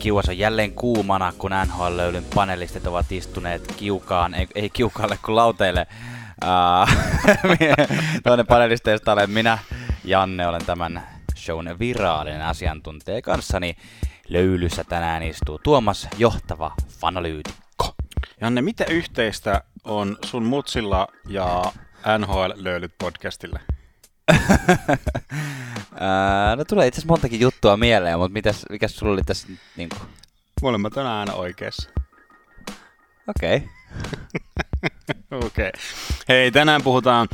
Kiuas on jälleen kuumana, kun NHL-löylyn panelistit ovat istuneet kiukaan, ei, ei kiukaalle kuin lauteille. Toinen panelisteista olen minä, Janne, olen tämän shown virallinen asiantuntija kanssani. Löylyssä tänään istuu Tuomas, johtava fanalyytikko. Janne, mitä yhteistä on sun mutsilla ja NHL-löylyt podcastille? no tulee itse asiassa montakin juttua mieleen, mutta mitäs, mikä sulla oli tässä niin kuin... Molemmat on aina oikeassa. Okei. Okay. Okei. Okay. Hei, tänään puhutaan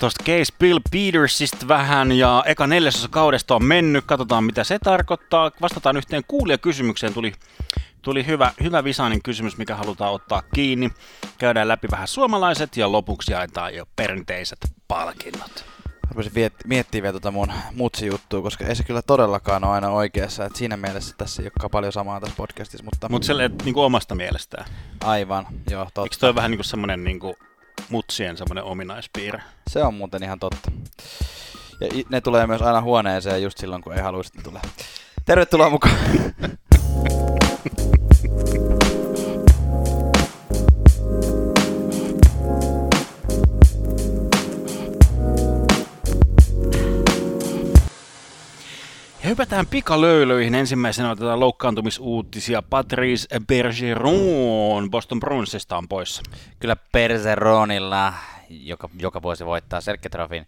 tuosta Case Bill Petersista vähän ja eka neljäsosa kaudesta on mennyt. Katsotaan mitä se tarkoittaa. Vastataan yhteen kuulijakysymykseen. Tuli, tuli hyvä, hyvä visainen kysymys, mikä halutaan ottaa kiinni. Käydään läpi vähän suomalaiset ja lopuksi jaetaan jo perinteiset palkinnot. Rupesin miettimään vielä tuota mun mutsi-juttua, koska ei se kyllä todellakaan ole aina oikeassa. Et siinä mielessä tässä ei ole paljon samaa tässä podcastissa. Mutta Mut se niin omasta mielestään. Aivan, joo, totta. Eikö toi vähän niin kuin semmoinen niin kuin mutsien semmoinen ominaispiirre? Se on muuten ihan totta. Ja ne tulee myös aina huoneeseen just silloin, kun ei halua, että ne tulee. Tervetuloa mukaan! hypätään pikalöylyihin. Ensimmäisenä otetaan loukkaantumisuutisia. Patrice Bergeron Boston Bruinsista on poissa. Kyllä Bergeronilla, joka, joka vuosi voittaa Selketrofin.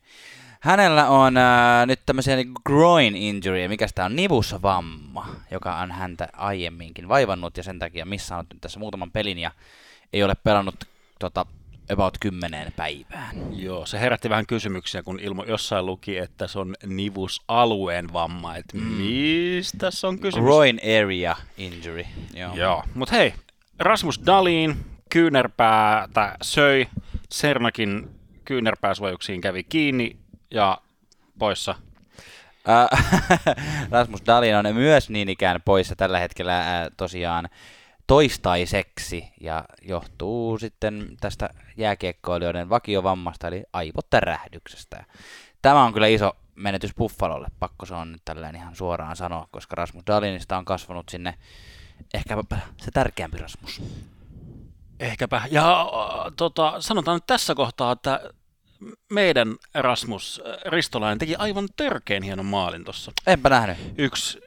Hänellä on äh, nyt tämmöisiä niin groin injury, mikä sitä on nivusvamma, joka on häntä aiemminkin vaivannut ja sen takia missään nyt tässä muutaman pelin ja ei ole pelannut tota, about kymmeneen päivään. Joo, se herätti vähän kysymyksiä, kun ilmo jossain luki, että se on nivusalueen vamma, että mm. mistä se on kysymys? Groin area injury. Joo, Joo. mutta hei, Rasmus Dalin kyynärpäätä söi, Sernakin kyynärpääsuojuksiin kävi kiinni ja poissa Rasmus Dalin on myös niin ikään poissa tällä hetkellä äh, tosiaan toistaiseksi ja johtuu sitten tästä jääkiekkoilijoiden vakiovammasta eli aivotärähdyksestä. Tämä on kyllä iso menetys Buffalolle, pakko se on nyt tällainen ihan suoraan sanoa, koska Rasmus Dalinista on kasvanut sinne ehkä se tärkeämpi Rasmus. Ehkäpä. Ja tota, sanotaan nyt tässä kohtaa, että meidän Rasmus Ristolainen teki aivan törkeen hienon maalin tuossa. Enpä nähnyt. Yksi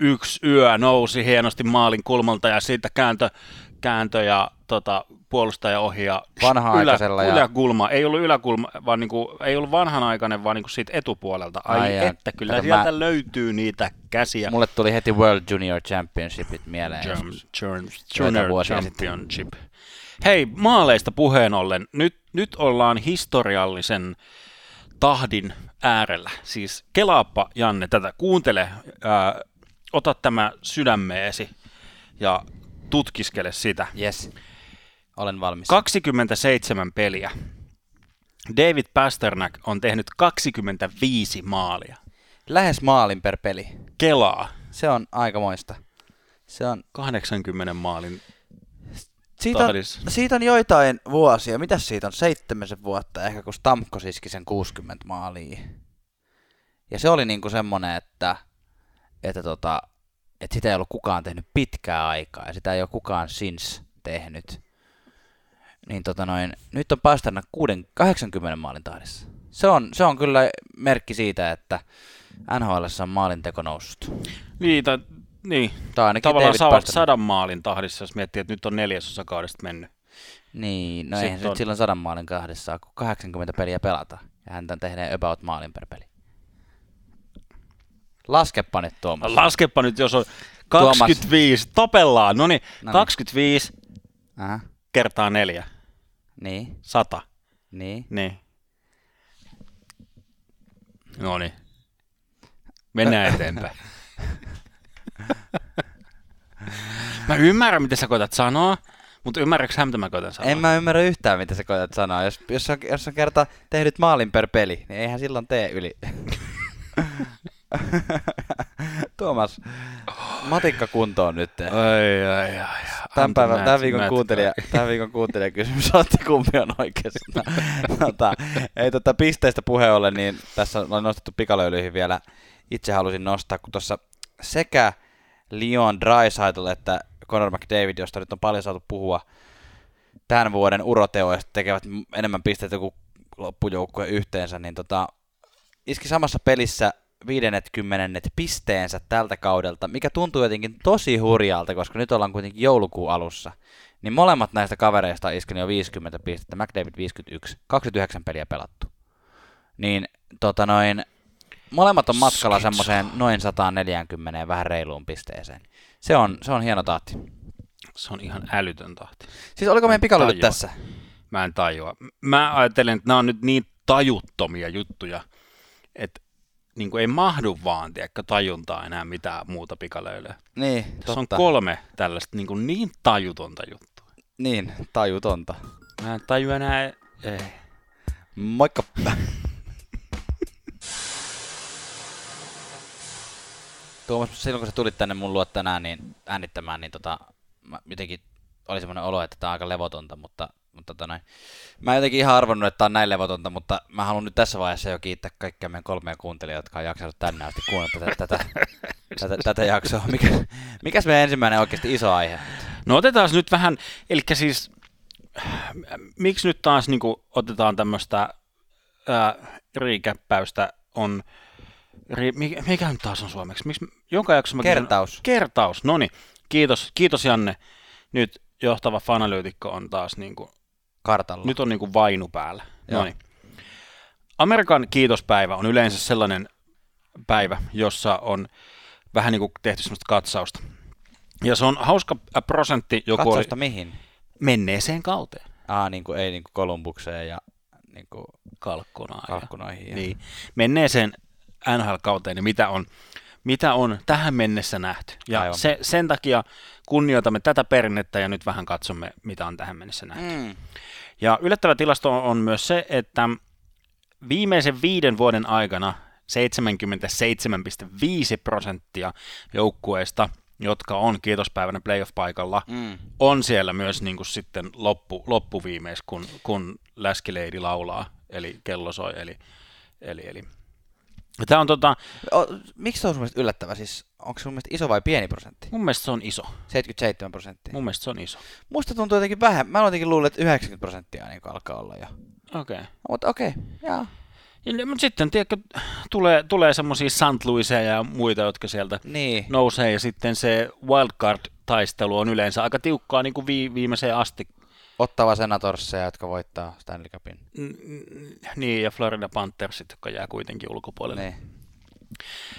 yksi yö nousi hienosti maalin kulmalta ja siitä kääntö, kääntö ja tota, puolustaja ohi ja vanha-aikaisella ylä, ja... yläkulma. Ei ollut yläkulma, vaan niinku, ei ollut vanhanaikainen, vaan niinku siitä etupuolelta. Ai, Ai että, kyllä Kato, sieltä mä... löytyy niitä käsiä. Mulle tuli heti World Junior Championshipit mieleen. Jam, Junior Championship. Hei, maaleista puheen ollen, nyt, nyt ollaan historiallisen tahdin äärellä. Siis kelaappa, Janne, tätä. Kuuntele ää, ota tämä sydämeesi ja tutkiskele sitä. Yes, olen valmis. 27 peliä. David Pasternak on tehnyt 25 maalia. Lähes maalin per peli. Kelaa. Se on aikamoista. Se on 80 maalin siitä on, siitä on joitain vuosia. Mitäs siitä on? Seitsemisen vuotta ehkä, kun Stamkos iski sen 60 maalia. Ja se oli niinku semmonen, että että, tota, että sitä ei ollut kukaan tehnyt pitkää aikaa ja sitä ei ole kukaan since tehnyt. Niin tota noin, nyt on Pasternak 80 maalin tahdissa. Se on, se on kyllä merkki siitä, että NHL on maalinteko noussut. Niin, ta, niin. Tai tavallaan saavat sadan maalin tahdissa, jos miettii, että nyt on neljäsosa kaudesta mennyt. Niin, no Sitten eihän on... nyt silloin sadan maalin kahdessa, kun 80 peliä pelata. Ja häntä tehdään about maalin per peli. Laskepa nyt Tuomas. Laskepa nyt, jos on 25. Tuomas. Topellaan. No niin, 25 Aha. kertaa neljä. Niin. 100. Niin. Niin. No niin. Mennään eteenpäin. mä ymmärrän, mitä sä koetat sanoa, mutta ymmärrätkö hän, mitä mä koetan sanoa? En mä ymmärrä yhtään, mitä sä koetat sanoa. Jos, jos, on, jos on kerta tehnyt maalin per peli, niin eihän silloin tee yli. Tuomas, matikka kuntoon nyt. Ai, ai, ai. Tämän, päivän, tämän, viikon kuuntelija, tämän viikon kuuntelija kysymys on, että kumpi on oikeassa. tota, ei tota pisteistä puheen ollen, niin tässä on nostettu pikalöylyihin vielä. Itse halusin nostaa, kun tuossa sekä Leon Draisaitl että Conor McDavid, josta nyt on paljon saatu puhua tämän vuoden uroteoista, tekevät enemmän pisteitä kuin loppujoukkueen yhteensä, niin tota, iski samassa pelissä 50 pisteensä tältä kaudelta, mikä tuntuu jotenkin tosi hurjalta, koska nyt ollaan kuitenkin joulukuun alussa. Niin molemmat näistä kavereista on iskenyt jo 50 pistettä, McDavid 51, 29 peliä pelattu. Niin tota noin, molemmat on matkalla semmoiseen noin 140 vähän reiluun pisteeseen. Se on, se on hieno tahti. Se on ihan älytön tahti. Siis oliko meidän pikalylyt tässä? Mä en tajua. Mä ajattelen, että nämä on nyt niin tajuttomia juttuja, että niin kuin ei mahdu vaan, tiedäkö, tajuntaa enää mitään muuta pikalöilyä. Niin, totta. Tässä on kolme tällaista niin, kuin niin tajutonta juttua. Niin, tajutonta. Mä en taju enää, ei. Moikka. Tuomas, silloin kun sä tulit tänne mun luo tänään niin äänittämään, niin tota, mä jotenkin oli semmoinen olo, että tämä on aika levotonta, mutta, mutta tota noin. mä en jotenkin ihan arvonnut, että tämä on näin levotonta, mutta mä haluan nyt tässä vaiheessa jo kiittää kaikkia meidän kolmea kuuntelijaa, jotka on jaksanut tänne asti kuunnella tätä, tätä, tätä, tätä jaksoa. Mikä, mikäs meidän ensimmäinen oikeasti iso aihe? No otetaan nyt vähän, eli siis miksi nyt taas niin otetaan tämmöistä riikäppäystä on, ri, mikä, mikä nyt taas on suomeksi? Miksi, joka jakso mä Kertaus. Kysyn, kertaus, no niin. Kiitos, kiitos Janne. Nyt johtava fanalyytikko on taas niin kuin, kartalla. Nyt on niin kuin vainu päällä. Amerikan kiitospäivä on yleensä sellainen päivä, jossa on vähän niin kuin tehty semmoista katsausta. Ja se on hauska prosentti. Joku Katsausta oli mihin? Menneeseen kauteen. Aa, niin kuin, ei niin kuin Kolumbukseen ja niin kuin kalkkunoihin. Niin. Menneeseen NHL-kauteen, niin mitä on, mitä on tähän mennessä nähty. Ja se, sen takia kunnioitamme tätä perinnettä ja nyt vähän katsomme, mitä on tähän mennessä nähty. Mm. Ja yllättävä tilasto on myös se, että viimeisen viiden vuoden aikana 77,5 prosenttia joukkueista, jotka on kiitospäivänä playoff-paikalla, mm. on siellä myös niin kuin sitten loppu, loppuviimeis, kun, kun läskileidi laulaa, eli kello soi, eli, eli, eli Tämä on tota... O, miksi se on sun yllättävä? Siis, onko se sun mielestä iso vai pieni prosentti? Mun mielestä se on iso. 77 prosenttia. Mun mielestä se on iso. Musta tuntuu jotenkin vähän. Mä jotenkin luullut, että 90 prosenttia niin alkaa olla jo. Okei. Okay. Mutta okei, okay. jaa. Mutta sitten, tiedätkö, tulee, tulee semmoisia St. Louisia ja muita, jotka sieltä niin. nousee, ja sitten se wildcard-taistelu on yleensä aika tiukkaa niin kuin vi- viimeiseen asti. Ottava Senatorsia, jotka voittaa Stanley Cupin. niin, ja Florida Panthersit, jotka jää kuitenkin ulkopuolelle. Niin.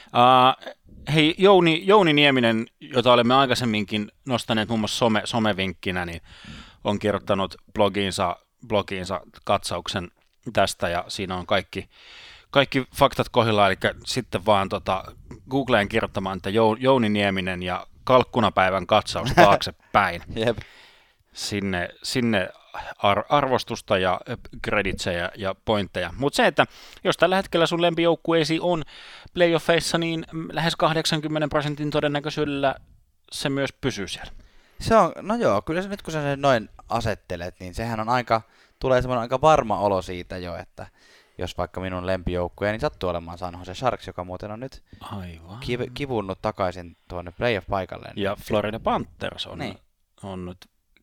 Uh, hei, Jouni, Jouni Nieminen, jota olemme aikaisemminkin nostaneet muun muassa some, somevinkkinä, niin on kirjoittanut blogiinsa, blogiinsa katsauksen tästä, ja siinä on kaikki, kaikki faktat kohdilla, eli sitten vaan tota, Googleen kirjoittamaan, että Jouni Nieminen ja kalkkunapäivän katsaus taaksepäin. Jep sinne, sinne ar- arvostusta ja kreditsejä ja pointteja. Mutta se, että jos tällä hetkellä sun lempijoukkueesi on playoffeissa, niin lähes 80 prosentin todennäköisyydellä se myös pysyy siellä. Se on, no joo, kyllä se nyt kun sä sen noin asettelet, niin sehän on aika, tulee semmoinen aika varma olo siitä jo, että jos vaikka minun lempijoukkueeni niin sattuu olemaan San Jose Sharks, joka muuten on nyt Aivan. Kiv- kivunnut takaisin tuonne playoff-paikalle. Ja Florida Panthers on, niin. on nyt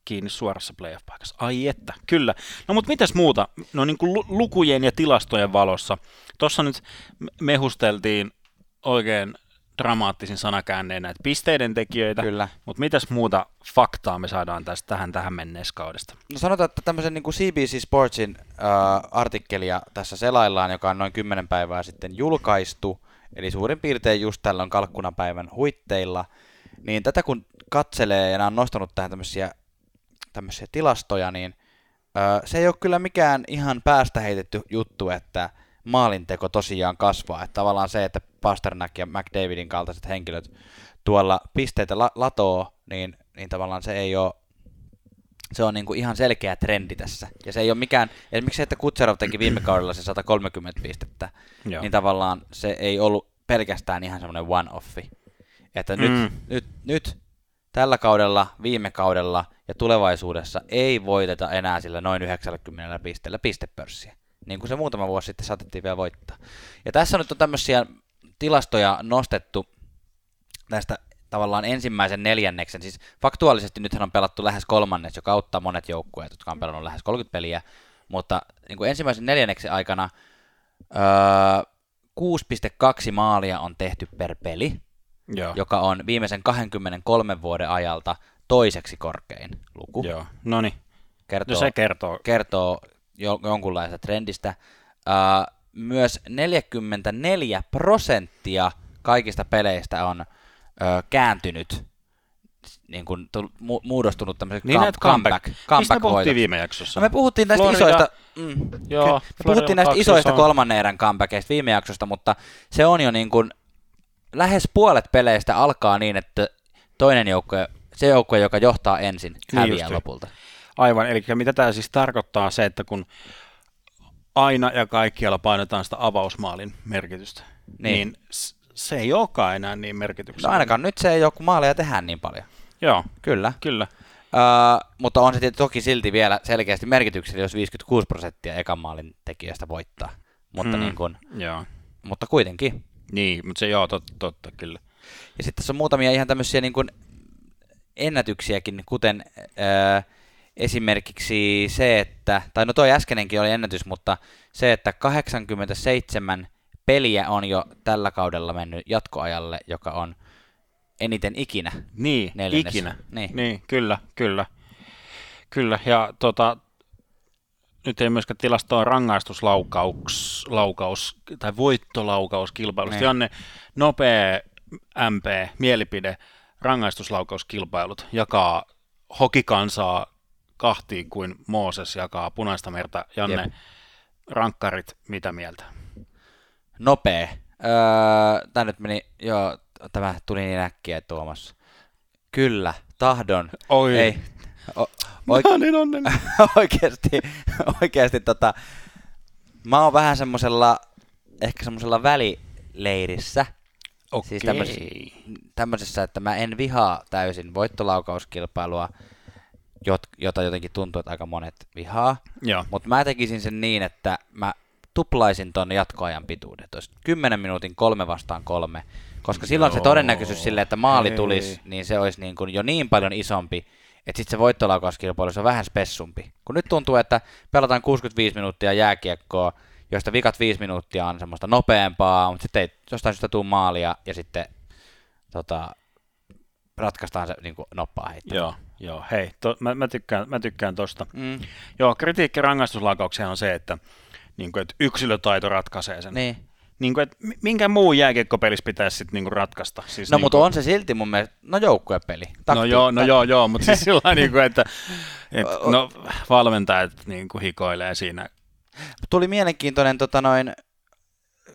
kiinni suorassa playoff-paikassa. Ai että, kyllä. No mutta mitäs muuta? No niin kuin lukujen ja tilastojen valossa. Tuossa nyt mehusteltiin oikein dramaattisin sanakäännein näitä pisteiden tekijöitä, Kyllä. mutta mitäs muuta faktaa me saadaan tästä tähän, tähän menneeskaudesta? No sanotaan, että tämmöisen niin kuin CBC Sportsin äh, artikkelia tässä selaillaan, joka on noin 10 päivää sitten julkaistu, eli suurin piirtein just tällöin kalkkunapäivän huitteilla, niin tätä kun katselee ja nämä on nostanut tähän tämmöisiä tämmöisiä tilastoja, niin ö, se ei ole kyllä mikään ihan päästä heitetty juttu, että maalinteko tosiaan kasvaa. Että tavallaan se, että Pasternak ja McDavidin kaltaiset henkilöt tuolla pisteitä la- latoo, niin, niin tavallaan se ei ole se on niin kuin ihan selkeä trendi tässä. Ja se ei ole mikään, esimerkiksi se, että Kutserov teki viime kaudella se 130 pistettä, Joo. niin tavallaan se ei ollut pelkästään ihan semmoinen one-offi. Että mm. nyt, nyt, nyt tällä kaudella, viime kaudella ja tulevaisuudessa ei voiteta enää sillä noin 90 pisteellä pistepörssiä, niin kuin se muutama vuosi sitten saatettiin vielä voittaa. Ja tässä nyt on tämmöisiä tilastoja nostettu näistä tavallaan ensimmäisen neljänneksen, siis faktuaalisesti nythän on pelattu lähes kolmannes, joka auttaa monet joukkueet, jotka on pelannut lähes 30 peliä, mutta niin kuin ensimmäisen neljänneksen aikana öö, 6,2 maalia on tehty per peli, Joo. joka on viimeisen 23 vuoden ajalta toiseksi korkein luku. Joo, no niin. Kertoo, no se kertoo. Kertoo jo, jonkunlaisesta trendistä. Uh, myös 44 prosenttia kaikista peleistä on uh, kääntynyt niin kuin tullut, mu- muodostunut tämmöiseksi niin comeback, comeback, comeback Mistä me puhuttiin viime jaksossa? No me puhuttiin näistä Florida, isoista, mm, joo, me puhuttiin näistä isoista on. kolmannen erän comebackeista viime jaksosta, mutta se on jo niin kuin, lähes puolet peleistä alkaa niin, että toinen joukko, se joukko, joka johtaa ensin, niin häviää lopulta. Aivan, eli mitä tämä siis tarkoittaa se, että kun aina ja kaikkialla painetaan sitä avausmaalin merkitystä, niin, niin se ei olekaan enää niin merkityksellistä. No ainakaan nyt se ei ole, kun maaleja tehdään niin paljon. Joo. Kyllä. Kyllä. Uh, mutta on se toki silti vielä selkeästi merkityksellä, jos 56 prosenttia ekan maalin tekijästä voittaa. Mutta, hmm. niin kun, joo. mutta kuitenkin. Niin, mutta se joo, totta, totta kyllä. Ja sitten tässä on muutamia ihan tämmöisiä niin kuin ennätyksiäkin, kuten uh, esimerkiksi se, että, tai no toi äskenenkin oli ennätys, mutta se, että 87 peliä on jo tällä kaudella mennyt jatkoajalle, joka on eniten ikinä. Niin, neljännes. ikinä. Niin. niin, kyllä, kyllä. Kyllä, ja tota, nyt ei myöskään tilastoa rangaistuslaukaus laukaus, tai voittolaukauskilpailusta. Niin. Janne, nopea MP, mielipide, rangaistuslaukauskilpailut jakaa hokikansaa kahtiin kuin Mooses jakaa punaista merta. Janne, Jep. rankkarit, mitä mieltä? Nopea. Öö, tämä nyt meni, joo, tämä tuli niin äkkiä Tuomas. Kyllä, tahdon. Oi. Ei, o, oike- niin oikeasti, oikeasti tota, mä oon vähän semmoisella, ehkä semmoisella välileirissä. Okei. Siis tämmöisessä, tämmöisessä, että mä en vihaa täysin voittolaukauskilpailua, jota jotenkin tuntuu, että aika monet vihaa. Mutta mä tekisin sen niin, että mä tuplaisin ton jatkoajan pituuden. Olisi 10 minuutin kolme vastaan kolme, koska silloin Joo, se todennäköisyys sille, että maali tulisi, niin se olisi niin kuin jo niin paljon isompi, että sitten se voittolaukauskilpailu on vähän spessumpi. Kun nyt tuntuu, että pelataan 65 minuuttia jääkiekkoa, joista vikat 5 minuuttia on semmoista nopeampaa, mutta sitten ei jostain syystä tuu maalia ja sitten tota, ratkaistaan se niin kuin noppaa heittämään. Joo, joo. hei, to, mä, mä, tykkään, mä tykkään tosta. Mm. Joo, kritiikki rangaistuslaukauksia on se, että niin kuin, että yksilötaito ratkaisee sen. Niin. Niin kuin, että minkä muu jääkiekkopelissä pitäisi sitten niin ratkaista? Siis no, niin mutta kuin... on se silti mun mielestä, no joukkuepeli. Takti, no joo, no joo, joo, mutta siis sillä niin kuin, että, että no, valmentajat niin kuin hikoilee siinä. Tuli mielenkiintoinen tota noin,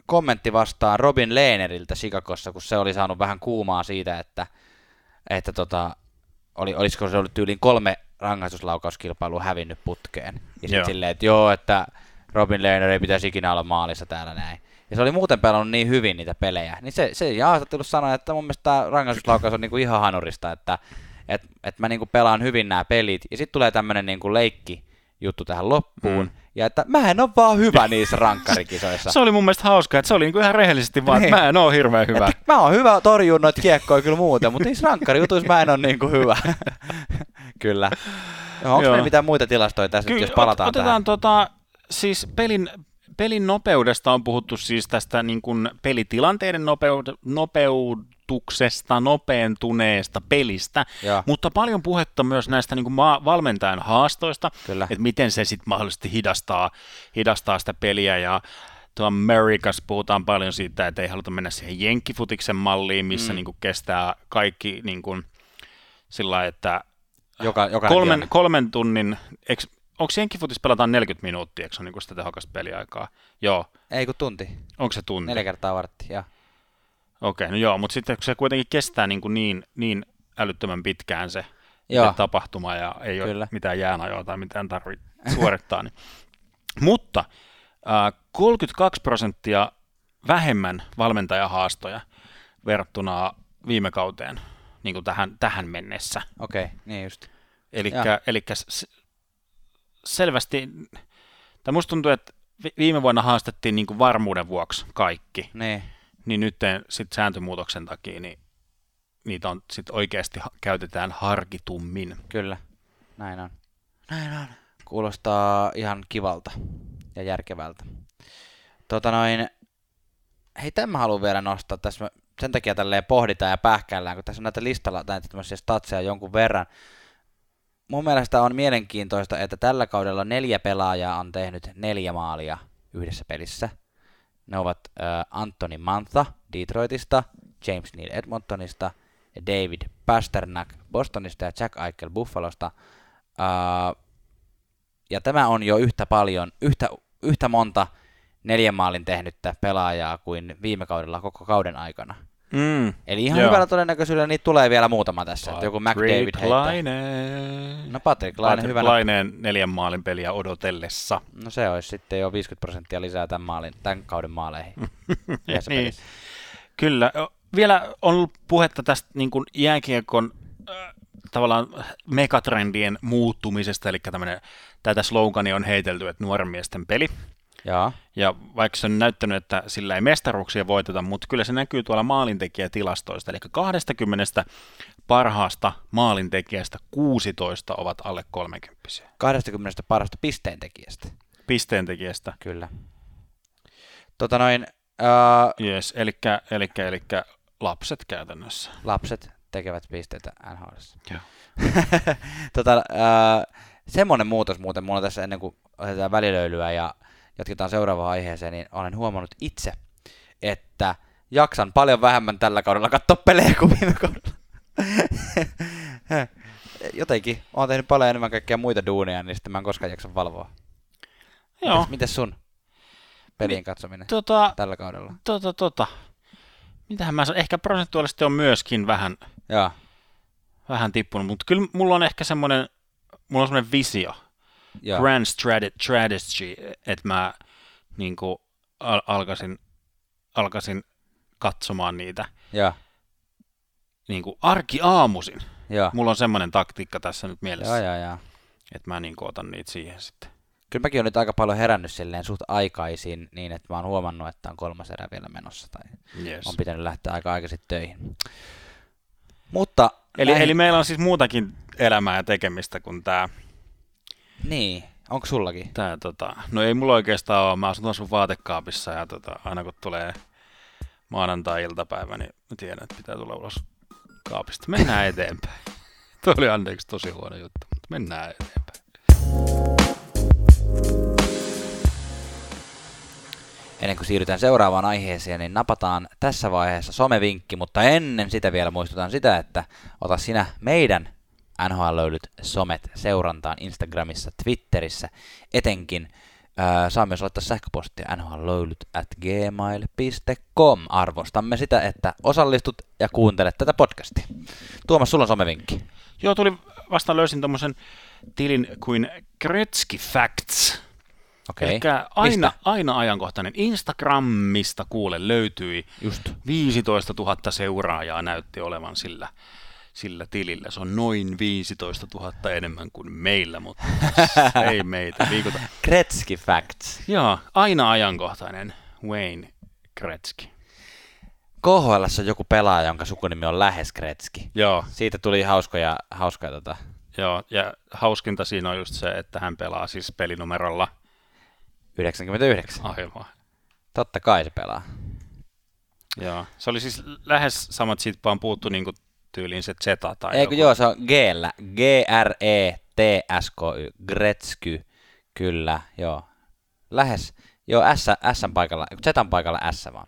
kommentti vastaan Robin Lehneriltä Chicagossa, kun se oli saanut vähän kuumaa siitä, että, että tota, oli, olisiko se ollut tyyliin kolme rangaistuslaukauskilpailua hävinnyt putkeen. Ja sitten silleen, että joo, että Robin Lehner ei pitäisi ikinä olla maalissa täällä näin. Ja se oli muuten pelannut niin hyvin niitä pelejä. Niin se, se haastattelussa sanoi, että mun mielestä tämä rangaistuslaukaus on niinku ihan hanurista, että et, et mä niinku pelaan hyvin nämä pelit. Ja sitten tulee tämmöinen niinku leikki juttu tähän loppuun. Mm. Ja että mä en ole vaan hyvä niissä rankkarikisoissa. se oli mun mielestä hauska, että se oli niinku ihan rehellisesti vaan, niin. että mä en ole hirveän hyvä. Että mä oon hyvä torjua noita kiekkoja kyllä muuten, mutta niissä rankkarijutuissa mä en ole niinku hyvä. kyllä. No, onko meillä mitään muita tilastoja tässä, Ky- jos palataan otetaan tähän? Tota, siis pelin, pelin nopeudesta on puhuttu siis tästä niin kuin pelitilanteiden nopeud, nopeutuksesta, nopeentuneesta pelistä, ja. mutta paljon puhetta myös näistä niin kuin maa, valmentajan haastoista, Kyllä. että miten se sitten mahdollisesti hidastaa, hidastaa sitä peliä ja tuo Amerikas puhutaan paljon siitä, että ei haluta mennä siihen jenkkifutiksen malliin, missä mm. niin kuin kestää kaikki niin kuin, sillä että joka, joka kolmen, kolmen tunnin, onko Jenkkifutis pelataan 40 minuuttia, eikö se niin sitä tehokasta peliaikaa? Joo. Ei kun tunti. Onko se tunti? Neljä kertaa vartti, joo. Okei, okay, no joo, mutta sitten se kuitenkin kestää niin, kuin niin, niin älyttömän pitkään se joo. tapahtuma ja ei Kyllä. ole mitään jäänajoa tai mitään tarvitse suorittaa. niin. Mutta äh, 32 prosenttia vähemmän valmentajahaastoja verrattuna viime kauteen niin kuin tähän, tähän mennessä. Okei, okay, niin just. Eli selvästi, tai musta tuntuu, että viime vuonna haastettiin niin kuin varmuuden vuoksi kaikki. Ne. Niin nyt sitten sääntömuutoksen takia, niin niitä on sit oikeasti käytetään harkitummin. Kyllä, näin on. Näin on. Kuulostaa ihan kivalta ja järkevältä. Tota noin, hei tämän mä haluan vielä nostaa, tässä sen takia tälleen pohditaan ja pähkäillään, kun tässä on näitä listalla näitä tämmöisiä statseja jonkun verran. Mun mielestä on mielenkiintoista, että tällä kaudella neljä pelaajaa on tehnyt neljä maalia yhdessä pelissä. Ne ovat äh, Anthony Mantha Detroitista, James Neal Edmontonista, David Pasternak Bostonista ja Jack Eichel Buffalosta. Äh, ja tämä on jo yhtä paljon, yhtä, yhtä monta neljän maalin tehnyttä pelaajaa kuin viime kaudella koko kauden aikana. Mm, Eli ihan joo. hyvällä todennäköisyydellä niitä tulee vielä muutama tässä. Patrick joku McDavid Laine. No Patrick Laine Patrick hyvänä. Laineen neljän maalin peliä odotellessa. No se olisi sitten jo 50 prosenttia lisää tämän, maalin, tämän kauden maaleihin. niin. Kyllä. Vielä on ollut puhetta tästä niin kuin jääkiekon äh, tavallaan megatrendien muuttumisesta, eli tämmöinen, tätä slogani on heitelty, että nuoren miesten peli. Jaa. Ja vaikka se on näyttänyt, että sillä ei mestaruuksia voiteta, mutta kyllä se näkyy tuolla maalintekijätilastoista. Eli 20 parhaasta maalintekijästä 16 ovat alle 30. 20 parhaasta pisteentekijästä. Pisteentekijästä. Kyllä. Tota noin, uh, yes, eli, eli, eli lapset käytännössä. Lapset tekevät pisteitä NHL. Joo. tota, uh, semmoinen muutos muuten mulla tässä ennen kuin otetaan välilöilyä ja jatketaan seuraavaan aiheeseen, niin olen huomannut itse, että jaksan paljon vähemmän tällä kaudella katsoa pelejä kuin viime kaudella. Jotenkin, olen tehnyt paljon enemmän kaikkia muita duuneja, niin sitten mä en koskaan jaksa valvoa. Joo. Mites, mites sun pelien katsominen tota, tällä kaudella? Tota, tota. Mitähän mä sanon, ehkä prosentuaalisesti on myöskin vähän, Joo. vähän tippunut, mutta kyllä mulla on ehkä semmoinen, mulla on semmoinen visio, Joo. grand strategy, että mä niin kuin, al- alkaisin, alkaisin katsomaan niitä niin kuin arkiaamusin. Joo. Mulla on semmoinen taktiikka tässä nyt mielessä, Joo, joo, joo. että mä niin kuin, otan niitä siihen sitten. Kyllä mäkin olen nyt aika paljon herännyt silleen suht aikaisin niin, että mä oon huomannut, että on kolmas erä vielä menossa tai Yes. on pitänyt lähteä aika aikaisin töihin. Mutta Eli, näihin... eli meillä on siis muutakin elämää ja tekemistä kuin tämä Niin, onko sullakin? Tää, tota, no ei mulla oikeastaan ole. Mä asun sun vaatekaapissa ja tota, aina kun tulee maanantai-iltapäivä, niin mä tiedän, että pitää tulla ulos kaapista. Mennään eteenpäin. Tuo oli anteeksi tosi huono juttu, mutta mennään eteenpäin. Ennen kuin siirrytään seuraavaan aiheeseen, niin napataan tässä vaiheessa somevinkki, mutta ennen sitä vielä muistutan sitä, että ota sinä meidän NHL löydyt somet seurantaan Instagramissa, Twitterissä, etenkin ää, saa myös laittaa sähköpostia nhlöylyt at gmail.com. Arvostamme sitä, että osallistut ja kuuntelet tätä podcastia. Tuomas, sulla on somevinkki. Joo, tuli vasta löysin tommosen tilin kuin Gretzky Facts. Okei. Eli aina, aina ajankohtainen. Instagramista kuule löytyi Just. 15 000 seuraajaa näytti olevan sillä, sillä tilillä. Se on noin 15 000 enemmän kuin meillä, mutta ei meitä liikuta. Gretzky Facts. Joo, aina ajankohtainen Wayne Gretzky. KHL on joku pelaaja, jonka sukunimi on lähes Gretzky. Joo, Siitä tuli hauskoja, hauskoja tota, joo, ja hauskinta siinä on just se, että hän pelaa siis pelinumerolla 99. aivan. Totta kai se pelaa. Joo, se oli siis lähes samat, siitä vaan puuttu niinku tyyliin se Zeta tai Eikö joku. joo, se on g E G-R-E-T-S-K-Y. Gretzky. Kyllä, joo. Lähes. Joo, S, S paikalla, Zetan paikalla S vaan.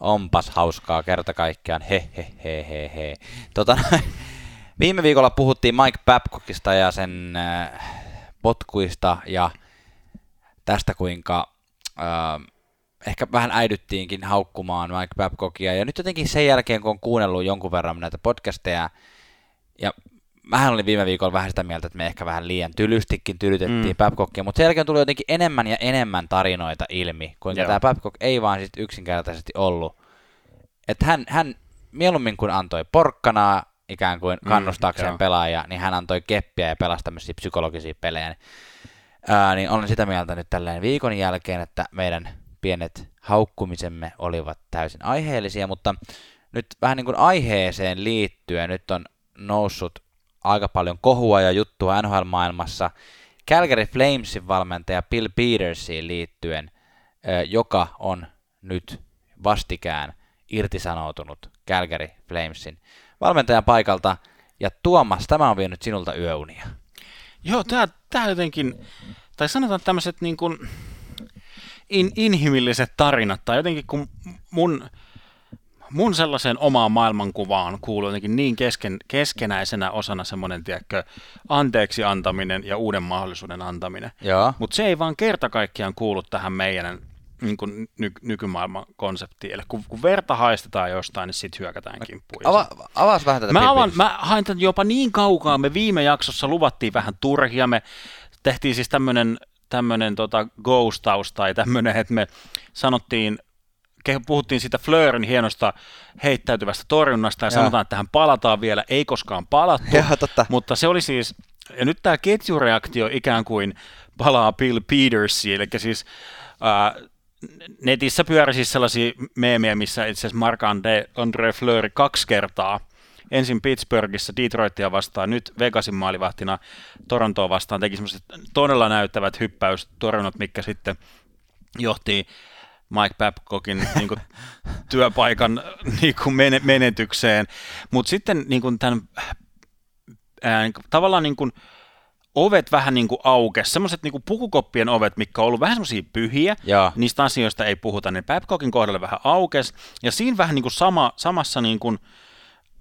Onpas hauskaa kerta kaikkiaan. He, he, he, he, he. Tota, viime viikolla puhuttiin Mike Babcockista ja sen äh, potkuista ja tästä kuinka äh, ehkä vähän äidyttiinkin haukkumaan Mike Babcockia. Ja nyt jotenkin sen jälkeen, kun on kuunnellut jonkun verran näitä podcasteja, ja mähän olin viime viikolla vähän sitä mieltä, että me ehkä vähän liian tylystikin tylytettiin Mm. mm. Babcockia, mutta sen jälkeen tuli jotenkin enemmän ja enemmän tarinoita ilmi, kuinka Joo. tämä Babcock ei vaan sit yksinkertaisesti ollut. Että hän, hän mieluummin kuin antoi porkkanaa ikään kuin Mm, kannustaakseen joo. pelaajia, niin hän antoi keppiä ja pelasi tämmöisiä psykologisia pelejä. Ää, niin olen sitä mieltä nyt tälleen viikon jälkeen, että meidän pienet haukkumisemme olivat täysin aiheellisia, mutta nyt vähän niin kuin aiheeseen liittyen nyt on noussut aika paljon kohua ja juttua NHL-maailmassa Calgary Flamesin valmentaja Bill Petersiin liittyen, joka on nyt vastikään irtisanoutunut Calgary Flamesin valmentajan paikalta. Ja Tuomas, tämä on vienyt sinulta yöunia. Joo, tämä, tämä jotenkin, tai sanotaan tämmöiset niin kuin in, inhimilliset tarinat, tai jotenkin kun mun, mun sellaiseen omaan maailmankuvaan kuuluu jotenkin niin kesken, keskenäisenä osana semmoinen, tiedätkö, anteeksi antaminen ja uuden mahdollisuuden antaminen. Mutta se ei vaan kerta kaikkiaan kuulu tähän meidän niin kuin ny, nykymaailman konseptiin. Eli kun, kun verta haistetaan jostain, niin sitten hyökätään kimppuun. Ava, avaas vähän tätä mä, avaan, mä hain tämän jopa niin kaukaa. Me viime jaksossa luvattiin vähän turhia. Me tehtiin siis tämmöinen tämmöinen tota ghostaus tai tämmöinen, että me sanottiin, puhuttiin siitä Fleurin hienosta heittäytyvästä torjunnasta ja, ja. sanotaan, että tähän palataan vielä, ei koskaan palattu, ja, totta. mutta se oli siis, ja nyt tämä ketjureaktio ikään kuin palaa Bill Petersiin, eli siis äh, netissä pyöri siis sellaisia meemejä, missä itse asiassa Mark Andre Fleury kaksi kertaa ensin Pittsburghissa Detroitia vastaan, nyt Vegasin maalivahtina Torontoa vastaan teki semmoiset todella näyttävät hyppäystorjunnat, mikä sitten johti Mike Babcockin niin kuin, työpaikan niin kuin menetykseen. Mutta sitten niin kuin, tämän, ää, tavallaan niin kuin, ovet vähän niin kuin aukes, semmoiset niin kuin pukukoppien ovet, mikä on ollut vähän semmoisia pyhiä, ja. niistä asioista ei puhuta, niin Babcockin kohdalla vähän aukes, ja siinä vähän niin kuin sama, samassa niin kuin,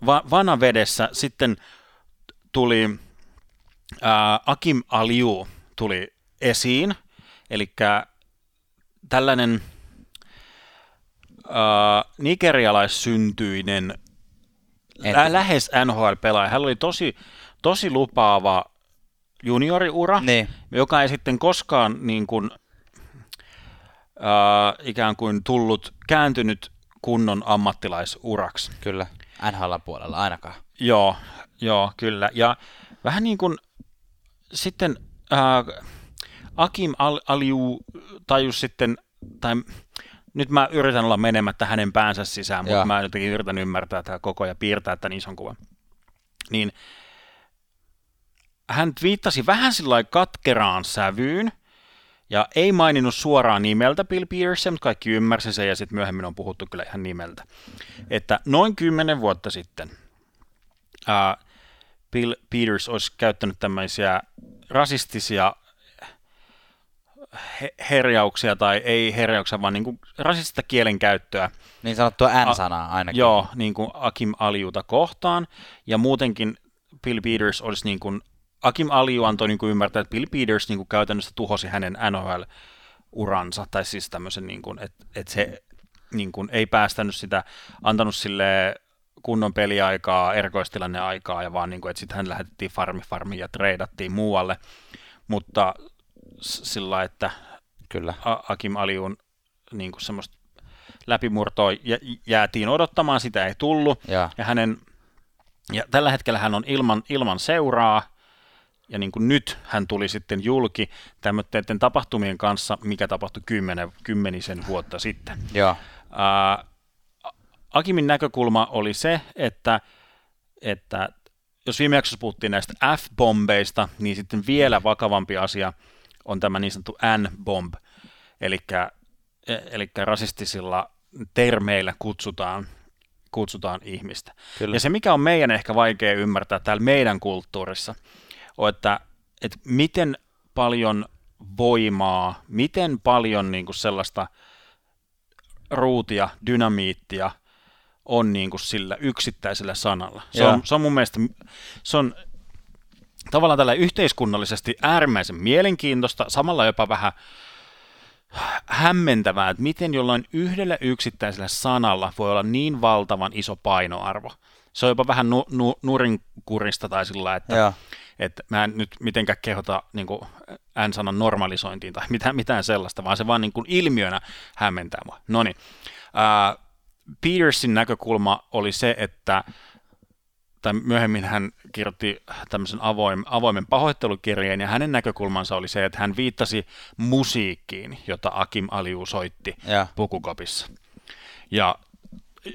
va- vanavedessä sitten tuli ää, Akim Aliu tuli esiin, eli tällainen ää, nigerialaissyntyinen lä- lähes NHL-pelaaja. Hän oli tosi, tosi lupaava junioriura, niin. joka ei sitten koskaan niin kuin, ää, ikään kuin tullut, kääntynyt kunnon ammattilaisuraksi. Kyllä. NHL-puolella ainakaan. Joo, joo, kyllä. Ja vähän niin kuin sitten äh, Akim Al- Aliu tajus sitten, tai nyt mä yritän olla menemättä hänen päänsä sisään, mutta mä jotenkin yritän ymmärtää tämä koko ja piirtää tämän ison kuvan. Niin hän viittasi vähän sillä katkeraan sävyyn, ja ei maininnut suoraan nimeltä Bill Peterson, mutta kaikki ymmärsi sen ja sitten myöhemmin on puhuttu kyllä ihan nimeltä. Että noin kymmenen vuotta sitten uh, Bill Peters olisi käyttänyt tämmöisiä rasistisia he- herjauksia, tai ei herjauksia, vaan niin kuin rasistista kielenkäyttöä. Niin sanottua N-sanaa ainakin. joo, niin kuin Akim Aliuta kohtaan, ja muutenkin Bill Peters olisi niin kuin Akim Aliu antoi niin kuin ymmärtää, että Bill Peters niin kuin käytännössä tuhosi hänen NHL-uransa, tai siis tämmöisen, niin kuin, että, että se niin kuin, ei päästänyt sitä, antanut sille kunnon peliaikaa, erikoistilanneaikaa, ja vaan niin kuin, että sitten hän lähetettiin farmi farmiin ja treidattiin muualle, mutta sillä että Kyllä. Akim Aliun niin kuin semmoista läpimurtoa jäätiin odottamaan, sitä ei tullut, ja, ja hänen ja tällä hetkellä hän on ilman, ilman seuraa, ja niin kuin nyt hän tuli sitten julki tämmöiden tapahtumien kanssa, mikä tapahtui kymmenen, kymmenisen vuotta sitten. Joo. Ää, Akimin näkökulma oli se, että, että jos viime jaksossa puhuttiin näistä F-bombeista, niin sitten vielä vakavampi asia on tämä niin sanottu N-bomb, eli, eli rasistisilla termeillä kutsutaan, kutsutaan ihmistä. Kyllä. Ja se, mikä on meidän ehkä vaikea ymmärtää täällä meidän kulttuurissa, on, että, että miten paljon voimaa, miten paljon niin kuin sellaista ruutia, dynamiittia on niin kuin sillä yksittäisellä sanalla. Se on, se on mun mielestä, se on tavallaan tällä yhteiskunnallisesti äärimmäisen mielenkiintoista, samalla jopa vähän hämmentävää, että miten jollain yhdellä yksittäisellä sanalla voi olla niin valtavan iso painoarvo. Se on jopa vähän nu, nu, nurinkurista tai sillä, että, että mä en nyt mitenkään kehota niin N-sanan normalisointiin tai mitään, mitään sellaista, vaan se vaan niin kuin ilmiönä hämmentää mua. No niin, äh, Petersin näkökulma oli se, että tai myöhemmin hän kirjoitti tämmöisen avoim, avoimen pahoittelukirjeen, ja hänen näkökulmansa oli se, että hän viittasi musiikkiin, jota Akim Aliu soitti ja. pukukopissa. Ja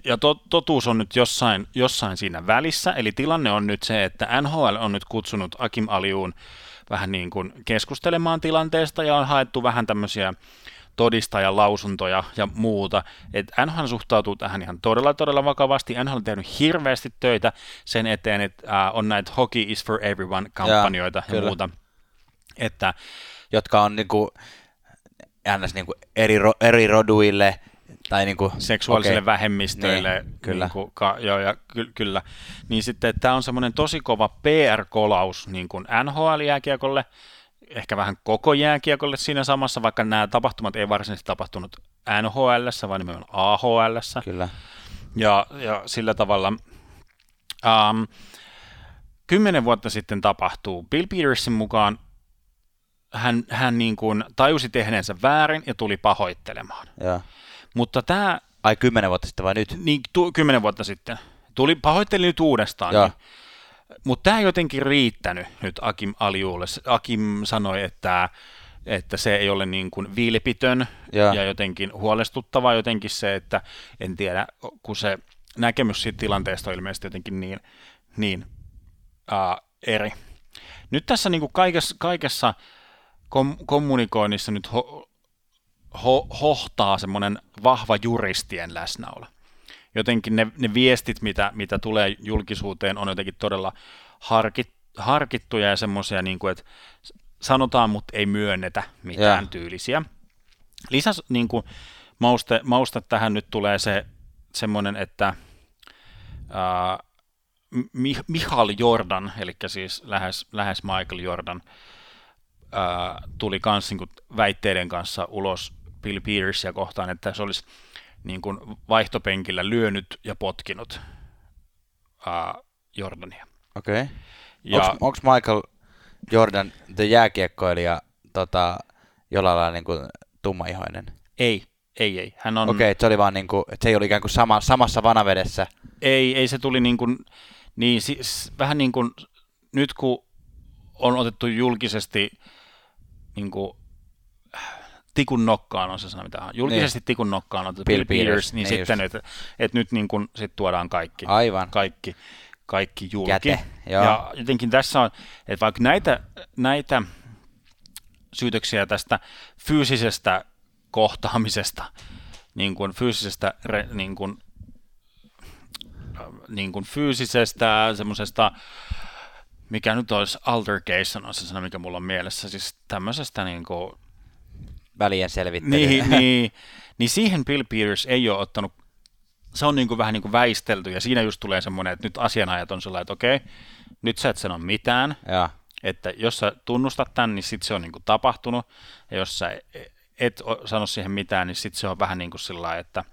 ja to, totuus on nyt jossain, jossain siinä välissä, eli tilanne on nyt se, että NHL on nyt kutsunut Akim Aliuun vähän niin kuin keskustelemaan tilanteesta ja on haettu vähän tämmöisiä todistajan lausuntoja ja muuta. että NHL suhtautuu tähän ihan todella, todella vakavasti. NHL on tehnyt hirveästi töitä sen eteen, että on näitä Hockey is for Everyone-kampanjoita ja, ja muuta. Että, Jotka on niinku, niinku eri, ro, eri roduille tai niinku, seksuaalisille okay. vähemmistöille. Niin, kyllä. Niinku, ka, joo, ja ky, kyllä. Niin sitten tämä on semmoinen tosi kova PR-kolaus niin kuin NHL-jääkiekolle, ehkä vähän koko jääkiekolle siinä samassa, vaikka nämä tapahtumat ei varsinaisesti tapahtunut NHL, vaan nimenomaan AHL. Kyllä. Ja, ja sillä tavalla um, kymmenen vuotta sitten tapahtuu. Bill Petersin mukaan hän, hän niin kuin tajusi tehneensä väärin ja tuli pahoittelemaan. Ja. Mutta tämä... Ai kymmenen vuotta sitten vai nyt? Niin, tu, kymmenen vuotta sitten. Tuli, pahoitteli nyt uudestaan. Ja. Mutta tämä ei jotenkin riittänyt nyt Akim Aliulle. Akim sanoi, että, että se ei ole niin kuin vilpitön ja. ja jotenkin huolestuttava jotenkin se, että en tiedä, kun se näkemys siitä tilanteesta on ilmeisesti jotenkin niin, niin uh, eri. Nyt tässä niin kuin kaikessa, kaikessa kom- kommunikoinnissa nyt ho- ho- hohtaa semmoinen vahva juristien läsnäolo jotenkin ne, ne viestit, mitä, mitä tulee julkisuuteen, on jotenkin todella harkit, harkittuja ja semmoisia, niin kuin, että sanotaan, mutta ei myönnetä mitään yeah. tyylisiä. Lisäs niin kuin, mauste, mauste tähän nyt tulee se semmoinen, että ää, Michael Jordan, eli siis lähes, lähes Michael Jordan, ää, tuli kans niin kuin, väitteiden kanssa ulos Bill Petersia kohtaan, että se olisi niin kuin vaihtopenkillä lyönyt ja potkinut uh, Jordania. Okei. Okay. Ja... Onko Michael Jordan, the jääkiekkoilija, tota, jollain lailla niin kuin tummaihoinen? Ei, ei, ei. Hän on... Okei, okay, se oli vaan niin kuin, että se ei ollut ikään kuin sama, samassa vanavedessä. Ei, ei se tuli niin kuin, niin siis, vähän niin kuin, nyt kun on otettu julkisesti niin kuin, tikun nokkaan on se sana, mitä on. Julkisesti niin. tikun nokkaan on Bill, Bill Peters, Peters, niin, niin sitten, että et nyt niin kuin, sit tuodaan kaikki. Aivan. Kaikki, kaikki julki. Käte, joo. Ja jotenkin tässä on, että vaikka näitä, näitä syytöksiä tästä fyysisestä kohtaamisesta, niin kuin fyysisestä, niin kuin, niin kuin fyysisestä semmoisesta, mikä nyt olisi altercation on se sana, mikä mulla on mielessä, siis tämmöisestä niin kuin, välien selvittelyyn. Niin, niin, niin siihen Bill Peters ei ole ottanut, se on niin kuin vähän niin kuin väistelty, ja siinä just tulee semmoinen, että nyt asianajat on sellainen, että okei, nyt sä et sano mitään, ja. että jos sä tunnustat tämän, niin sitten se on niin kuin tapahtunut, ja jos sä et sano siihen mitään, niin sitten se on vähän niin kuin sillä että,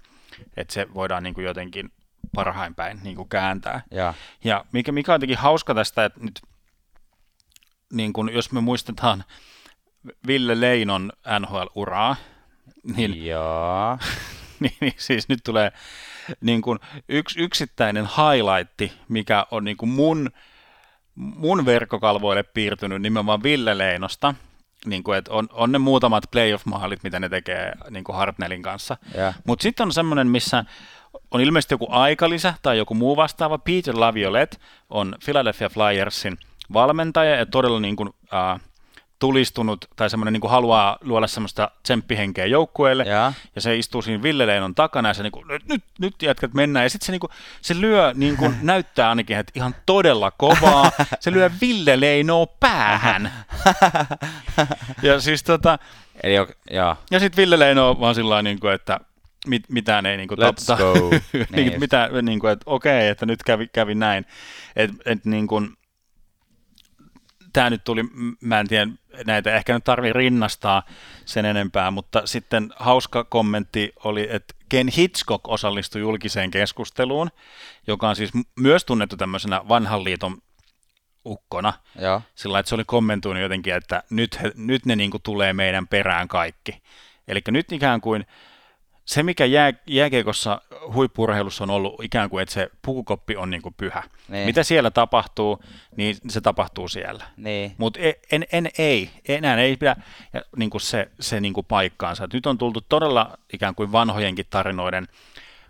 että se voidaan niin kuin jotenkin parhain päin niin kuin kääntää. Ja, ja mikä, mikä on jotenkin hauska tästä, että nyt niin kuin, jos me muistetaan Ville Leinon NHL-uraa, niin, Joo. niin, niin siis nyt tulee niin kuin yksi yksittäinen highlight, mikä on niin kuin mun, mun verkkokalvoille piirtynyt nimenomaan Ville Leinosta, niin kuin, että on, on ne muutamat playoff-maalit, mitä ne tekee niin kuin Hartnellin kanssa. Mutta sitten on semmoinen, missä on ilmeisesti joku aikalisä tai joku muu vastaava. Peter Laviolette on Philadelphia Flyersin valmentaja ja todella niin kuin, äh, tulistunut tai semmoinen niin haluaa luoda semmoista tsemppihenkeä joukkueelle ja. ja se istuu siinä Ville Leinon takana ja se niin kuin, nyt, nyt, nyt jätkät mennään ja sitten se, niin kuin, se lyö, niin kuin, näyttää ainakin, että ihan todella kovaa, se lyö Ville Leinoa päähän. ja siis tota, Eli, ja. ja sitten Ville Leino vaan sillä niin kuin, että mit, mitään ei niin kuin, Let's totta, go. niin, mitä, niin kuin, että okei, että nyt kävi, kävi näin. Et, et, niin kuin, tämä nyt tuli, mä en tiedä, näitä ehkä nyt tarvii rinnastaa sen enempää, mutta sitten hauska kommentti oli, että Ken Hitchcock osallistui julkiseen keskusteluun, joka on siis myös tunnettu tämmöisenä vanhan liiton ukkona. Joo. Sillä että se oli kommentoinut jotenkin, että nyt, he, nyt ne niin kuin tulee meidän perään kaikki. Eli nyt ikään kuin se, mikä jää, jääkiekossa huippurheilussa on ollut ikään kuin, että se pukukoppi on niin kuin pyhä. Niin. Mitä siellä tapahtuu, niin se tapahtuu siellä. Niin. Mutta en, en, en, ei, enää ei pidä niin kuin se, se niin kuin paikkaansa. Et nyt on tultu todella ikään kuin vanhojenkin tarinoiden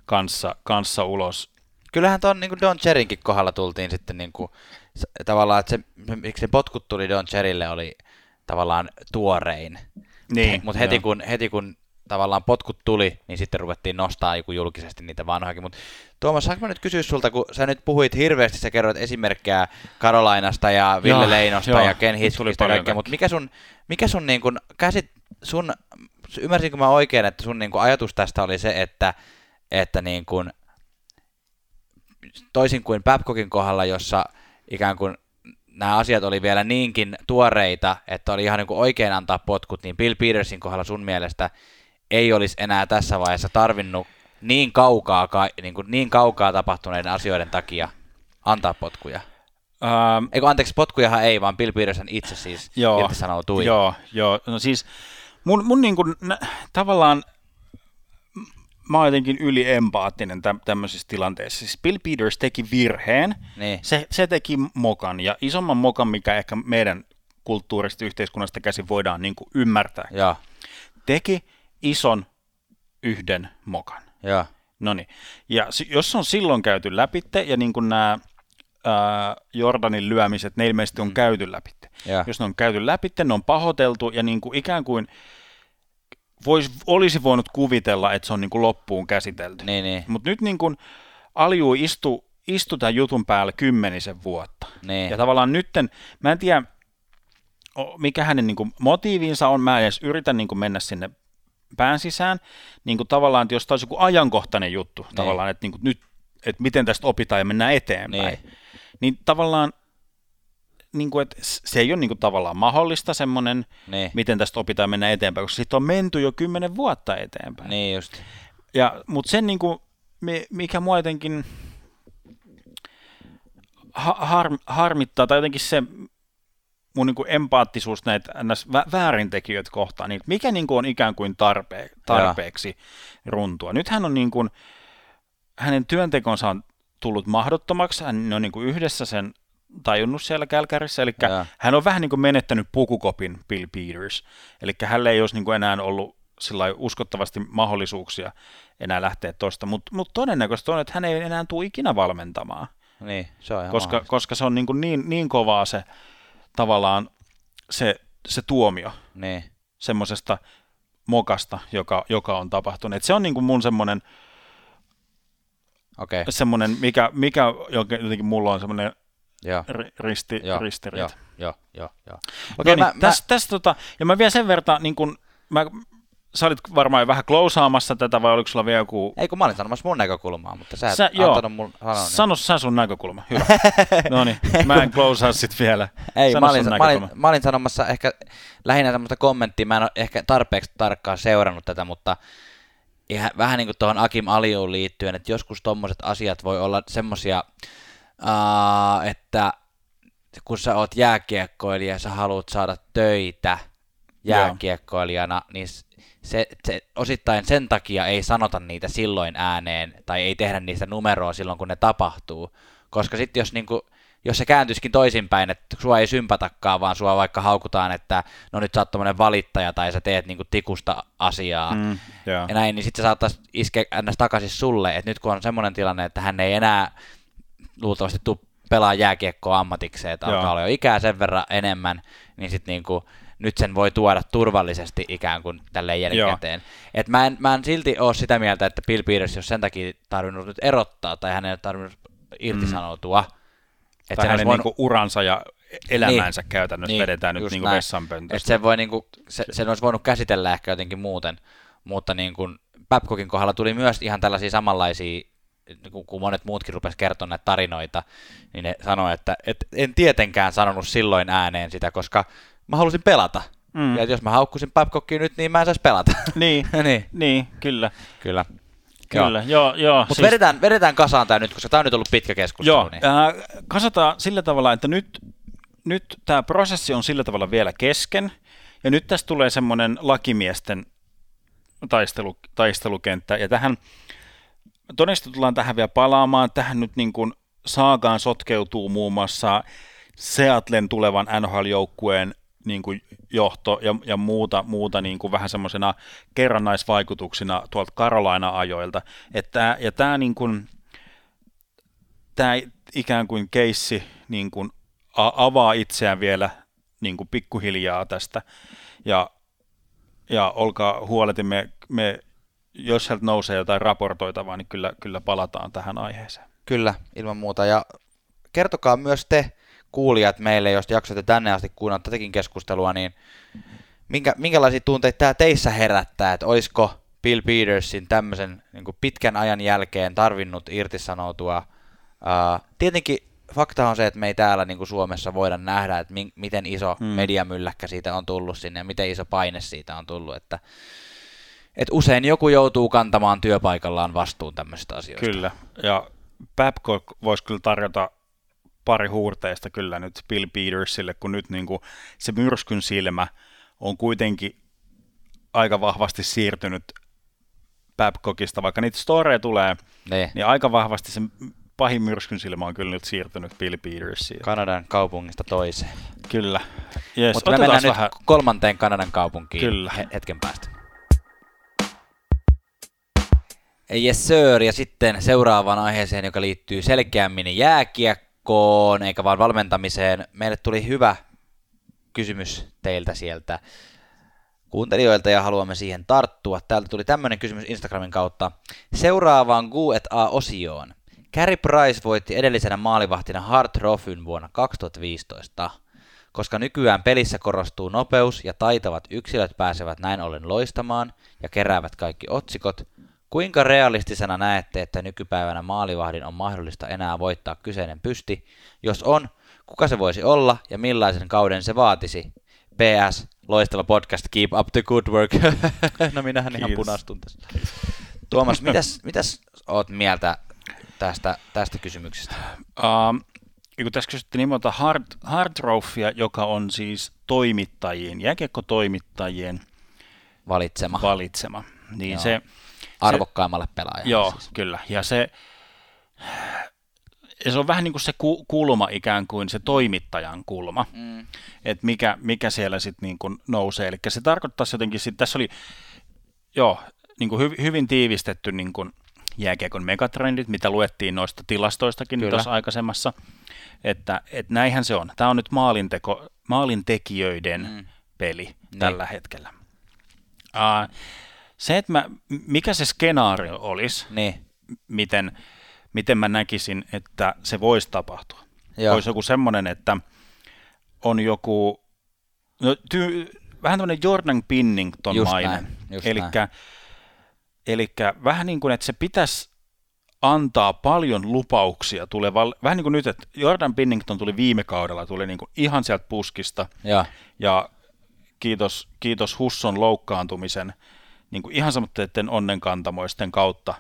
kanssa, kanssa ulos. Kyllähän tuon niin Don Cherinkin kohdalla tultiin sitten niin kuin, tavallaan, että se, miksi se potkut tuli Don Cherille oli tavallaan tuorein. Niin, Mutta heti kun, heti kun tavallaan potkut tuli, niin sitten ruvettiin nostaa joku julkisesti niitä vanhojakin. Mutta Tuomas, saanko mä nyt kysyä sulta, kun sä nyt puhuit hirveästi, sä kerroit esimerkkejä Karolainasta ja Ville joo, Leinosta joo, ja Ken Hitchcockista ja kaikkea, mutta mikä sun, mikä sun, niin kun, käsit, sun ymmärsinkö mä oikein, että sun niin kun, ajatus tästä oli se, että, että niin kun, toisin kuin Babcockin kohdalla, jossa ikään kuin nämä asiat oli vielä niinkin tuoreita, että oli ihan niin kuin oikein antaa potkut, niin Bill Petersin kohdalla sun mielestä ei olisi enää tässä vaiheessa tarvinnut niin kaukaa, niin, kuin niin kaukaa tapahtuneiden asioiden takia antaa potkuja. Ähm, Eikö anteeksi, potkujahan ei, vaan Bill Peterson itse siis joo, irtisanoutui. Joo, joo. No siis mun, mun niin kuin, nä, tavallaan mä oon jotenkin yliempaattinen tä- tämmöisissä tilanteissa. Siis Bill Peters teki virheen, niin. se, se teki mokan, ja isomman mokan, mikä ehkä meidän kulttuurista yhteiskunnasta käsin voidaan niin kuin ymmärtää. Ja. Teki ison yhden mokan. Ja. No niin. Ja jos on silloin käyty läpi, ja niin kuin nämä Jordanin lyömiset, ne ilmeisesti on mm. käyty läpi. Ja. Jos ne on käyty läpi, ne on pahoteltu, ja niin kuin ikään kuin vois, olisi voinut kuvitella, että se on niin kuin loppuun käsitelty. Niin, niin. Mutta nyt niin kuin Alju istui istu tämän jutun päällä kymmenisen vuotta. Niin. Ja tavallaan nytten, mä en tiedä, mikä hänen niin kuin, motiivinsa on, mä en edes yritä niin kuin, mennä sinne pään sisään, niin kuin tavallaan, että jos tämä olisi joku ajankohtainen juttu, niin. tavallaan, että niin kuin, nyt, että miten tästä opitaan ja mennään eteenpäin, niin, niin tavallaan niin kuin, että se ei ole niin kuin, tavallaan mahdollista semmoinen, niin. miten tästä opitaan mennä eteenpäin, koska siitä on menty jo kymmenen vuotta eteenpäin. Niin just. Ja, mutta sen, niin kuin, mikä mua jotenkin har, harmittaa, tai jotenkin se mun niin kuin empaattisuus näitä väärintekijöitä kohtaan, niin mikä niin kuin on ikään kuin tarpe, tarpeeksi ja. runtua. Nyt hän on niin kuin, hänen työntekonsa on tullut mahdottomaksi, hän on niin kuin yhdessä sen tajunnut siellä Kälkärissä, eli ja. hän on vähän niin kuin menettänyt pukukopin Bill Peters, eli hänellä ei olisi niin kuin enää ollut sillä uskottavasti mahdollisuuksia enää lähteä tuosta, mutta mut todennäköisesti on, että hän ei enää tule ikinä valmentamaan. Niin, se on koska, koska se on niin, kuin niin, niin kovaa se tavallaan se, se tuomio niin. semmoisesta mokasta, joka, joka on tapahtunut. Et se on niin kuin mun semmoinen, okay. semmoinen mikä, mikä jotenkin mulla on semmoinen Joo. risti, joo, ristiriita. Joo, joo, joo. Okay, no niin, mä, täs, mä... Täs, tota, ja mä vielä sen verran, niin kun, mä, sä olit varmaan jo vähän klousaamassa tätä, vai oliko sulla vielä joku... Ei, kun mä olin sanomassa mun näkökulmaa, mutta sä, sä et joo. antanut mun sanoa. Niin. Sano sä sun näkökulma, hyvä. no niin, mä en klousaa sit vielä. Ei, Sano mä olin, mä, olin, mä olin sanomassa ehkä lähinnä semmoista kommenttia, mä en ole ehkä tarpeeksi tarkkaan seurannut tätä, mutta ihan, vähän niin kuin tuohon Akim Aliuun liittyen, että joskus tommoset asiat voi olla semmosia, uh, että kun sä oot jääkiekkoilija ja sä haluat saada töitä jääkiekkoilijana, Joo. niin se, se, osittain sen takia ei sanota niitä silloin ääneen tai ei tehdä niistä numeroa silloin, kun ne tapahtuu. Koska sitten jos, niinku, jos se kääntyisikin toisinpäin, että sua ei sympatakaan, vaan sua vaikka haukutaan, että no nyt sä oot valittaja tai sä teet niinku tikusta asiaa mm, yeah. ja näin, niin sitten se saattaisi iskeä ns. takaisin sulle, että nyt kun on semmoinen tilanne, että hän ei enää luultavasti tuu pelaa jääkiekkoa ammatikseen, että alkaa olla jo ikää sen verran enemmän, niin sitten niinku, nyt sen voi tuoda turvallisesti ikään kuin tälleen jälkikäteen. Et mä, en, mä en silti ole sitä mieltä, että Bill Peters jos sen takia tarvinnut nyt erottaa tai hänen ei tarvinnut irtisanoutua. Mm. Että tai hänen voinut... niinku uransa ja elämänsä niin, käytännössä niin, vedetään nyt niinku vessanpöntöstä. Että sen, voi niinku, se, sen olisi voinut käsitellä ehkä jotenkin muuten, mutta niin kuin Babcockin kohdalla tuli myös ihan tällaisia samanlaisia kun monet muutkin rupesivat kertomaan näitä tarinoita, niin ne sanoi, että, että en tietenkään sanonut silloin ääneen sitä, koska mä halusin pelata. Mm. Ja jos mä haukkusin Babcockia nyt, niin mä en saisi pelata. Niin, niin. niin kyllä. Kyllä. Kyllä, joo, joo. Mutta siis... vedetään, vedetään kasaan tämä nyt, koska tämä on nyt ollut pitkä keskustelu. Joo, niin. äh, kasataan sillä tavalla, että nyt, nyt tämä prosessi on sillä tavalla vielä kesken, ja nyt tästä tulee semmoinen lakimiesten taistelu, taistelukenttä, ja tähän todennäköisesti tullaan tähän vielä palaamaan. Tähän nyt niin kuin saagaan sotkeutuu muun muassa Seatlen tulevan NHL-joukkueen niin kuin johto ja, ja muuta, muuta niin kuin vähän semmoisena kerrannaisvaikutuksina tuolta Carolina-ajoilta. Että, ja tämä niin kuin, tämä ikään kuin keissi niin kuin avaa itseään vielä niin kuin pikkuhiljaa tästä. Ja, ja olkaa huoleti, me, me, jos sieltä nousee jotain raportoitavaa, niin kyllä, kyllä palataan tähän aiheeseen. Kyllä, ilman muuta. Ja kertokaa myös te, kuulijat meille, jos jaksoitte tänne asti kuunnella tätäkin keskustelua, niin minkä, minkälaisia tunteita tämä teissä herättää, että olisiko Bill Petersin tämmöisen niin pitkän ajan jälkeen tarvinnut irtisanoutua. Uh, tietenkin fakta on se, että me ei täällä niin kuin Suomessa voida nähdä, että mi- miten iso hmm. mediamylläkkä siitä on tullut sinne ja miten iso paine siitä on tullut, että et usein joku joutuu kantamaan työpaikallaan vastuun tämmöisistä asioista. Kyllä, ja Babcock voisi kyllä tarjota pari huurteista kyllä nyt Bill Petersille, kun nyt niin kuin se myrskyn silmä on kuitenkin aika vahvasti siirtynyt Babcockista, vaikka niitä storeja tulee, ne. niin aika vahvasti se pahin myrskyn silmä on kyllä nyt siirtynyt Bill Petersiin. Kanadan kaupungista toiseen. Kyllä. Yes, Mutta me mennään vähän... nyt kolmanteen Kanadan kaupunkiin kyllä. hetken päästä. Yes sir, ja sitten seuraavaan aiheeseen, joka liittyy selkeämmin jääkiekkoon, eikä vaan valmentamiseen. Meille tuli hyvä kysymys teiltä sieltä kuuntelijoilta ja haluamme siihen tarttua. Täältä tuli tämmöinen kysymys Instagramin kautta. Seuraavaan Q&A-osioon. Carey Price voitti edellisenä maalivahtina Hart Trophyn vuonna 2015. Koska nykyään pelissä korostuu nopeus ja taitavat yksilöt pääsevät näin ollen loistamaan ja keräävät kaikki otsikot, kuinka realistisena näette, että nykypäivänä maalivahdin on mahdollista enää voittaa kyseinen pysti? Jos on, kuka se voisi olla ja millaisen kauden se vaatisi? PS, loistava podcast, keep up the good work. no minähän ihan punastun tässä. Tuomas, mitäs, mitäs oot mieltä tästä, tästä kysymyksestä? Um, kun tässä kysyttiin nimeltä Hard, Hardroffia, joka on siis toimittajien, jääkiekkotoimittajien valitsema. valitsema. Niin joo. se, Arvokkaimmalle pelaajalle. Joo, siis. kyllä. Ja se, ja se on vähän niin kuin se kulma ikään kuin se toimittajan kulma, mm. että mikä, mikä siellä sitten niin kuin nousee. Eli se tarkoittaa jotenkin, sit, tässä oli joo, niin kuin hy, hyvin tiivistetty niin kuin jääkiekon megatrendit, mitä luettiin noista tilastoistakin Kyllä. tuossa aikaisemmassa, että, että näinhän se on. Tämä on nyt maalinteko, maalintekijöiden mm. peli niin. tällä hetkellä. Uh, se, että mä, mikä se skenaario olisi, niin. miten, miten mä näkisin, että se voisi tapahtua. Joo. Olisi joku semmoinen, että on joku, no, ty, vähän tämmöinen Jordan Pinnington-mainen. Eli Eli vähän niin kuin, että se pitäisi antaa paljon lupauksia tulevalle. Vähän niin kuin nyt, että Jordan Pinnington tuli viime kaudella, tuli niin kuin ihan sieltä puskista. Ja, ja kiitos, kiitos Husson loukkaantumisen niin kuin ihan samoitteiden onnenkantamoisten kautta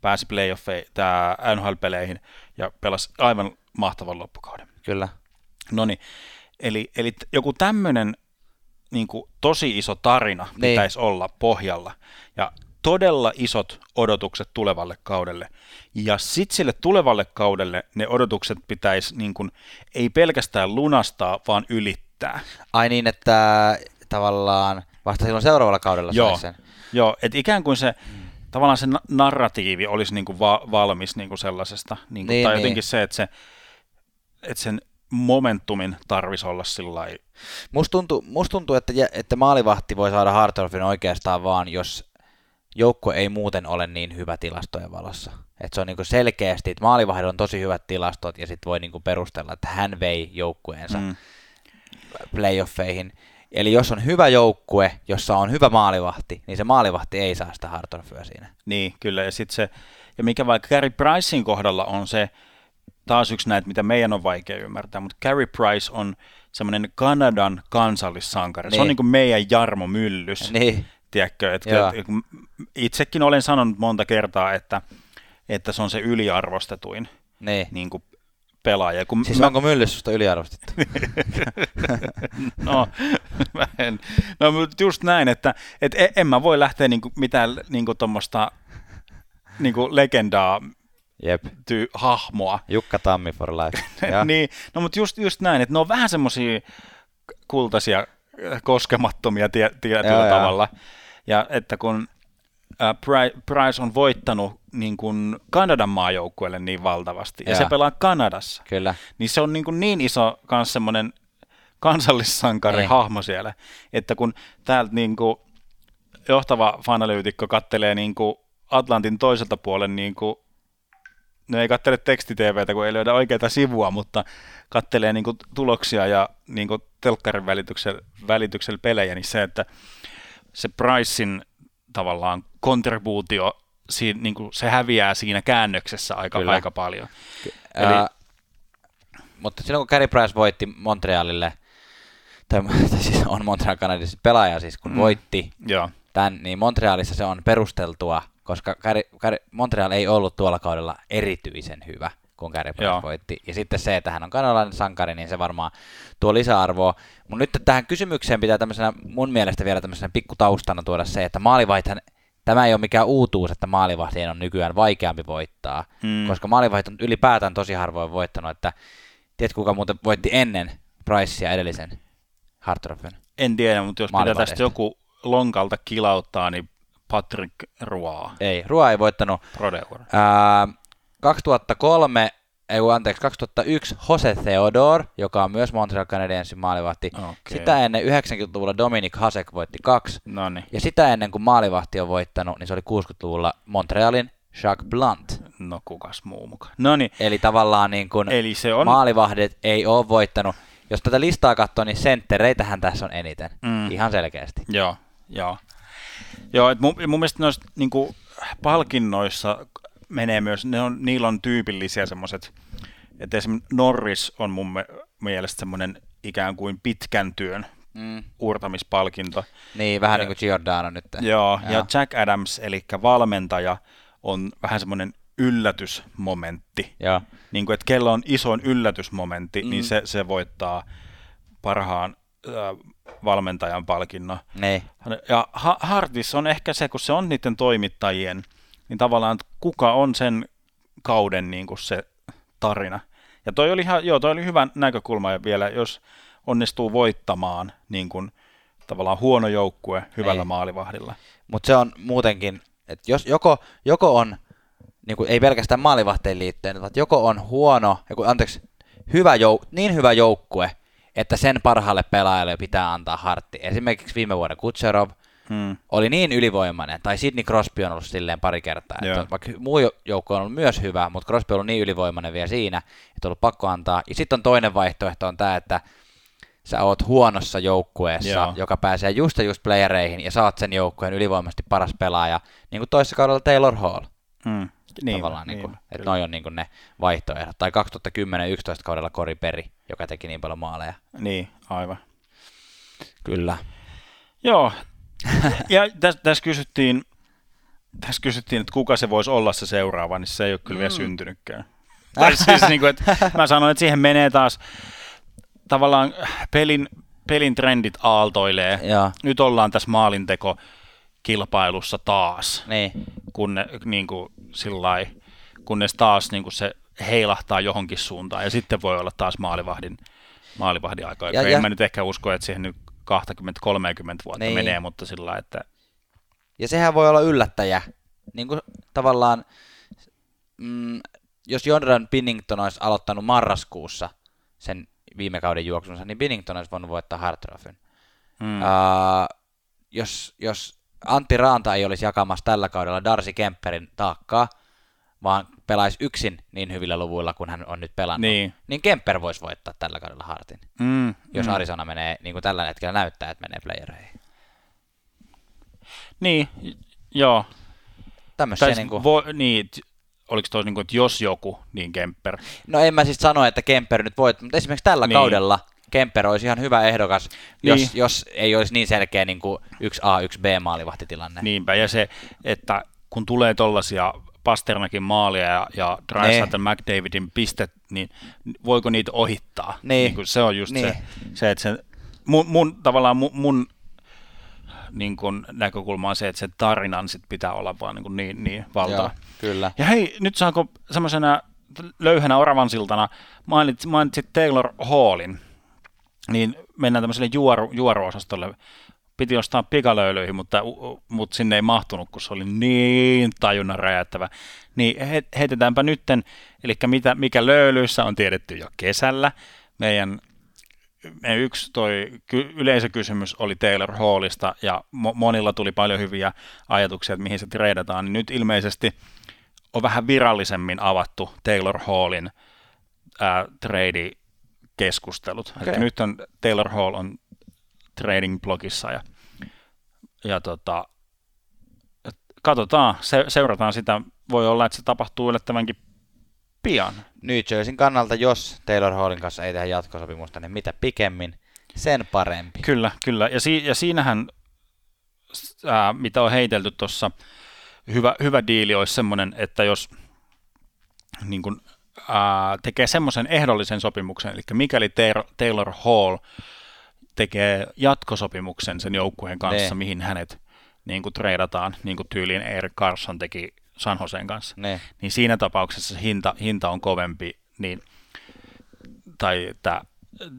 pääsi playoffeihin, tämä NHL-peleihin ja pelasi aivan mahtavan loppukauden. Kyllä. No niin, eli, eli joku tämmöinen niin kuin, tosi iso tarina niin. pitäisi olla pohjalla. Ja todella isot odotukset tulevalle kaudelle. Ja sitten sille tulevalle kaudelle ne odotukset pitäisi niin kuin, ei pelkästään lunastaa, vaan ylittää. Ai niin, että tavallaan vasta silloin seuraavalla kaudella Joo, sen. Joo, että ikään kuin se, mm. tavallaan se narratiivi olisi niin kuin va- valmis niin kuin sellaisesta, niin kuin, niin, tai niin. jotenkin se, että, se, että sen momentumin tarvisi olla sillä Musta tuntuu, must tuntuu että, että maalivahti voi saada Hartolfin oikeastaan vaan, jos joukko ei muuten ole niin hyvä tilastojen valossa. Et se on niinku selkeästi, että maalivahdilla on tosi hyvät tilastot ja sitten voi niinku perustella, että hän vei joukkueensa mm. playoffeihin. Eli jos on hyvä joukkue, jossa on hyvä maalivahti, niin se maalivahti ei saa sitä Hartorfyä siinä. Niin, kyllä. Ja sitten se, ja mikä vaikka Gary Pricein kohdalla on se, taas yksi näitä, mitä meidän on vaikea ymmärtää, mutta Gary Price on semmoinen Kanadan kansallissankari. Niin. Se on niin kuin meidän Jarmo Myllys. Niin. Tiedätkö, että itsekin olen sanonut monta kertaa, että, että se on se yliarvostetuin niin. Niin kuin pelaaja. Kun siis mä... onko Myllyssusta yliarvostettu? no, mä en. No, mutta just näin, että, että e- en mä voi lähteä niinku mitään niinku tuommoista niinku legendaa Jep. Ty- hahmoa. Jukka Tammi for life. niin, no mutta just, just näin, että ne on vähän semmoisia kultaisia koskemattomia tie, tietyllä joo, tavalla. Joo. Ja että kun Price on voittanut niin kuin Kanadan maajoukkueelle niin valtavasti, ja, ja se pelaa Kanadassa, Kyllä. niin se on niin, kuin niin iso kans semmoinen kansallissankari Ei. hahmo siellä, että kun täältä niin kuin johtava fanalyytikko kattelee niin kuin Atlantin toiselta puolen niin kuin no ei kattele tekstitvtä, kun ei löydä oikeita sivua, mutta kattelee niin kuin, tuloksia ja niin kuin, telkkarin välityksellä, välityksellä pelejä, niin se, että se Pricein tavallaan kontribuutio, siinä, niin kuin, se häviää siinä käännöksessä aika, aika paljon. Ky- Eli, ää, mutta silloin kun Carey Price voitti Montrealille, tai, tai siis on Montreal Canadiens pelaaja siis, kun mm, voitti joo. tämän, niin Montrealissa se on perusteltua koska Kari, Kari, Montreal ei ollut tuolla kaudella erityisen hyvä, kun Gary Price voitti. Ja sitten se, että hän on kanalainen sankari, niin se varmaan tuo lisäarvoa. Mutta nyt tähän kysymykseen pitää tämmöisenä, mun mielestä vielä tämmöisenä pikkutaustana tuoda se, että maalivaihtajan tämä ei ole mikään uutuus, että maalivahtien on nykyään vaikeampi voittaa, hmm. koska maalivahit on ylipäätään tosi harvoin voittanut, että tiedätkö kuka muuten voitti ennen Pricea edellisen Hartroffen? En tiedä, mutta jos pitää tästä joku lonkalta kilauttaa, niin Patrick Roa. Ei, Roa ei voittanut. Rodeur. Ää, 2003, ei anteeksi, 2001 Jose Theodore, joka on myös Montreal Canadiensin maalivahti. Okay. Sitä ennen 90-luvulla Dominic Hasek voitti kaksi. Noniin. Ja sitä ennen kuin maalivahti on voittanut, niin se oli 60-luvulla Montrealin Jacques Blunt. No kukas muu mukaan. Noniin. Eli tavallaan niin kuin Eli se on... maalivahdit ei ole voittanut. Jos tätä listaa katsoo, niin senttereitähän tässä on eniten. Mm. Ihan selkeästi. Joo, joo. Joo, että mun, mun mielestä noissa niin kuin, palkinnoissa menee myös, ne on, niillä on tyypillisiä semmoiset, että esimerkiksi Norris on mun mielestä semmoinen ikään kuin pitkän työn mm. uurtamispalkinto. Niin, vähän ja, niin kuin Giordano nyt. Joo, joo, ja Jack Adams, eli valmentaja, on vähän semmoinen yllätysmomentti. Joo. Niin kuin, että kello on isoin yllätysmomentti, niin mm. niin se, se voittaa parhaan äh, valmentajan palkinnon. Niin. Ja Hartis on ehkä se, kun se on niiden toimittajien, niin tavallaan kuka on sen kauden niin kuin se tarina. Ja toi oli, ihan, joo, toi oli hyvä näkökulma ja vielä, jos onnistuu voittamaan niin kuin, tavallaan huono joukkue hyvällä ei. maalivahdilla. Mutta se on muutenkin, että jos joko, joko on, niin kuin, ei pelkästään maalivahteen liittyen, vaan joko on huono, joku, anteeksi, hyvä jouk- niin hyvä joukkue, että sen parhaalle pelaajalle pitää antaa hartti. Esimerkiksi viime vuoden Kutserov hmm. oli niin ylivoimainen, tai Sidney Crosby on ollut silleen pari kertaa, että vaikka muu joukko on ollut myös hyvä, mutta Crosby on ollut niin ylivoimainen vielä siinä, että on ollut pakko antaa. Ja sitten on toinen vaihtoehto on tämä, että sä oot huonossa joukkueessa, Joo. joka pääsee just ja just playereihin, ja saat sen joukkueen ylivoimaisesti paras pelaaja, niin kuin toisessa kaudella Taylor Hall. Hmm. Niin, tavallaan, niin, niin kuin, että noi on niin kuin ne vaihtoehdot. Tai 2010-2011 kaudella Kori Peri, joka teki niin paljon maaleja. Niin, aivan. Kyllä. Joo, ja tässä täs kysyttiin, tässä kysyttiin, että kuka se voisi olla se seuraava, niin se ei ole kyllä mm. vielä syntynytkään. Tai siis niin kuin, että mä sanoin, että siihen menee taas tavallaan pelin, pelin trendit aaltoilee. Ja. Nyt ollaan tässä maalinteko kilpailussa taas. Niin. Kun ne, niin kuin, sillai, kunnes taas niin kuin se heilahtaa johonkin suuntaan, ja sitten voi olla taas maalivahdin, maalivahdin aika. Ja, en ja, mä nyt ehkä usko, että siihen nyt 20-30 vuotta niin. menee, mutta sillä että... Ja sehän voi olla yllättäjä. Niin kuin tavallaan, mm, jos Jordan Pinnington olisi aloittanut marraskuussa sen viime kauden juoksunsa, niin Pinnington olisi voinut voittaa Hartrofin. Hmm. Uh, jos, jos Antti Raanta ei olisi jakamassa tällä kaudella Darcy Kemperin taakkaa, vaan pelaisi yksin niin hyvillä luvuilla kuin hän on nyt pelannut, niin, niin Kemper voisi voittaa tällä kaudella Hartin. Mm, jos mm. Arizona menee, niin kuin tällä hetkellä näyttää, että menee playereihin. Niin, joo. Tämmöisiä niin kuin... vo, niin, oliko tuossa niin kuin, että jos joku, niin Kemper? No en mä siis sano, että Kemper nyt voit, mutta esimerkiksi tällä niin. kaudella Kemper olisi ihan hyvä ehdokas, jos, niin. jos ei olisi niin selkeä niin kuin yksi A, yksi B maalivahtitilanne. Niinpä, ja se, että kun tulee tollaisia Pasternakin maalia ja, ja Drysdale McDavidin pistet, niin voiko niitä ohittaa? Niin. niin se on just niin. se, se, että se, mun, mun tavallaan mun, mun niin kun näkökulma on se, että se tarinan sit pitää olla vaan niin, niin, niin valtava. kyllä. Ja hei, nyt saanko semmoisena löyhänä oravansiltana mainitsit, mainitsit Taylor Hallin, niin mennään tämmöiselle juoru, juoruosastolle. Piti ostaa pikalöylyihin, mutta, mutta sinne ei mahtunut, kun se oli niin tajunnan räjäyttävä. Niin he, heitetäänpä nytten, eli mitä, mikä löylyissä on tiedetty jo kesällä. Meidän meidän yksi toi yleisökysymys oli Taylor Hallista ja mo- monilla tuli paljon hyviä ajatuksia, että mihin se treidataan, niin nyt ilmeisesti on vähän virallisemmin avattu Taylor Hallin ää, trade-keskustelut. Okay. nyt on Taylor Hall on trading-blogissa ja, ja tota, katsotaan, se, seurataan sitä. Voi olla, että se tapahtuu yllättävänkin pian. New Jerseyn kannalta, jos Taylor Hallin kanssa ei tehdä jatkosopimusta, niin mitä pikemmin, sen parempi. Kyllä, kyllä. Ja, si- ja siinähän, ää, mitä on heitelty tuossa, hyvä, hyvä diili olisi semmoinen, että jos niin kun, ää, tekee semmoisen ehdollisen sopimuksen, eli mikäli Taylor Hall tekee jatkosopimuksen sen joukkueen kanssa, ne. mihin hänet niin kuin treidataan, niin kuin tyyliin Eric Carson teki San Joseen kanssa, ne. niin siinä tapauksessa hinta, hinta on kovempi, niin, tai että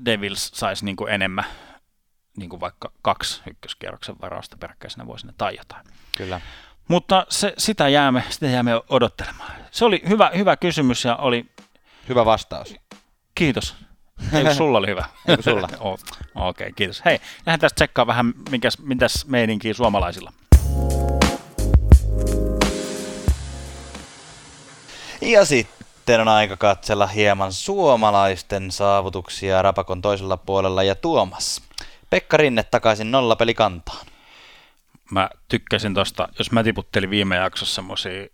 Devils saisi niin kuin enemmän niin kuin vaikka kaksi ykköskierroksen varausta peräkkäisenä vuosina tai jotain. Kyllä. Mutta se, sitä, jäämme, sitä jäämme odottelemaan. Se oli hyvä, hyvä kysymys ja oli... Hyvä vastaus. Kiitos. Eikö sulla oli hyvä? Eikö sulla? Okei, okay, kiitos. Hei, lähden tästä tsekkaa vähän, mikäs, mitäs meininkiä suomalaisilla. Ja sitten on aika katsella hieman suomalaisten saavutuksia Rapakon toisella puolella ja Tuomas. Pekka Rinne takaisin nollapelikantaan. Mä tykkäsin tosta, jos mä tiputtelin viime jaksossa semmosia,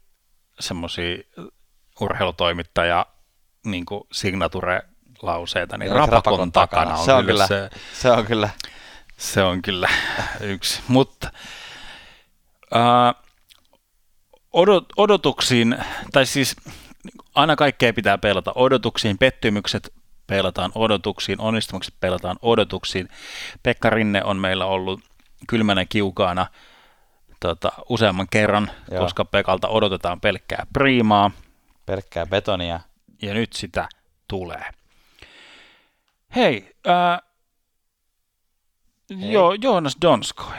semmosia urheilutoimittaja niin signature lauseita, niin rapakon, rapakon takana on, se on kyllä, kyllä se, se, on kyllä. Se on kyllä yksi. Mutta äh, odot, odotuksiin, tai siis aina kaikkea pitää pelata odotuksiin, pettymykset pelataan odotuksiin, onnistumukset pelataan odotuksiin. Pekka Rinne on meillä ollut kylmänä kiukaana tota, useamman kerran, Joo. koska Pekalta odotetaan pelkkää priimaa. Pelkkää betonia. Ja nyt sitä tulee. Hei, äh, Hei. Joo, Joonas Donskoi.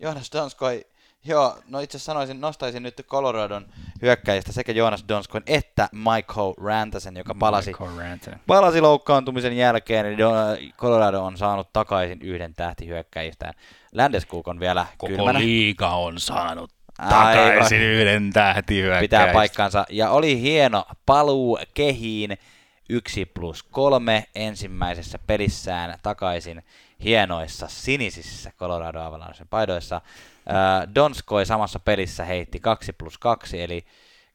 Joonas Donskoi Joo, no itse sanoisin, nostaisin nyt Coloradon hyökkäjistä sekä Jonas Donskon että Michael Rantasen, joka palasi, palasi loukkaantumisen jälkeen. Eli Colorado on saanut takaisin yhden tähtihyökkäjistään. Landeskog on vielä Koko kylmänä. liiga on saanut takaisin Aivan. yhden tähtihyökkäjistä. Pitää paikkansa. Ja oli hieno paluu kehiin. Yksi plus kolme ensimmäisessä pelissään takaisin hienoissa sinisissä Colorado Avalanchen paidoissa. Donskoi samassa pelissä heitti 2 plus 2, eli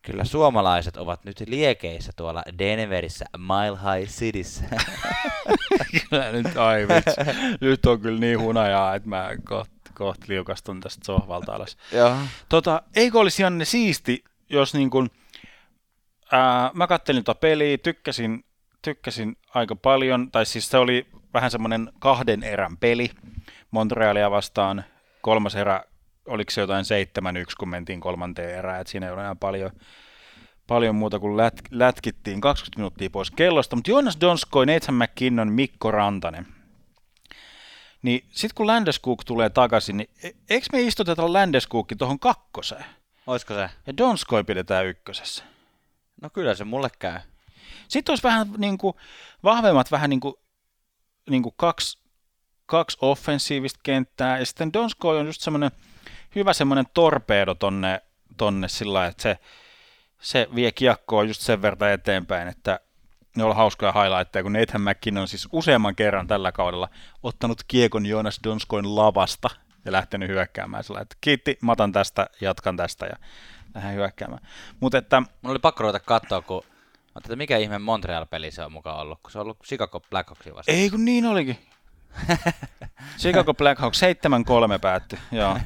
kyllä suomalaiset ovat nyt liekeissä tuolla Denverissä, Mile High Cityssä. kyllä nyt, ai vitsi. Nyt on kyllä niin hunajaa, että mä kohta koht liukastun tästä sohvalta alas. Joo. Tota, eikö olisi Janne siisti, jos niin kuin, ää, mä kattelin tuota peliä, tykkäsin, tykkäsin aika paljon, tai siis se oli vähän semmoinen kahden erän peli Montrealia vastaan. Kolmas erä oliko se jotain 7-1, kun mentiin kolmanteen erään, että siinä ei ole enää paljon, paljon muuta kuin lät, lätkittiin 20 minuuttia pois kellosta, mutta Jonas Donskoi, Nathan McKinnon, Mikko Rantanen. Niin sitten kun Landeskuk tulee takaisin, niin e- eikö me istuteta Landeskukki tuohon kakkoseen? Olisiko se? Ja Donskoi pidetään ykkösessä. No kyllä se mulle käy. Sitten olisi vähän niin kuin, vahvemmat vähän niin kuin, niin kuin kaksi, kaksi offensiivista kenttää, ja sitten Donskoi on just semmoinen hyvä semmoinen torpedo tonne, tonne sillä että se, se vie kiekkoa just sen verran eteenpäin, että ne on hauskoja highlightteja, kun Nathan McKin on siis useamman kerran tällä kaudella ottanut kiekon Jonas Donskoin lavasta ja lähtenyt hyökkäämään sillä, että kiitti, matan tästä, jatkan tästä ja lähden hyökkäämään. Mutta että... Mun oli pakko ruveta katsoa, kun että mikä ihme Montreal-peli se on mukaan ollut, kun se on ollut Chicago Blackhawksin vastaan. Ei kun niin olikin. Chicago Blackhawks 7-3 päättyi, joo.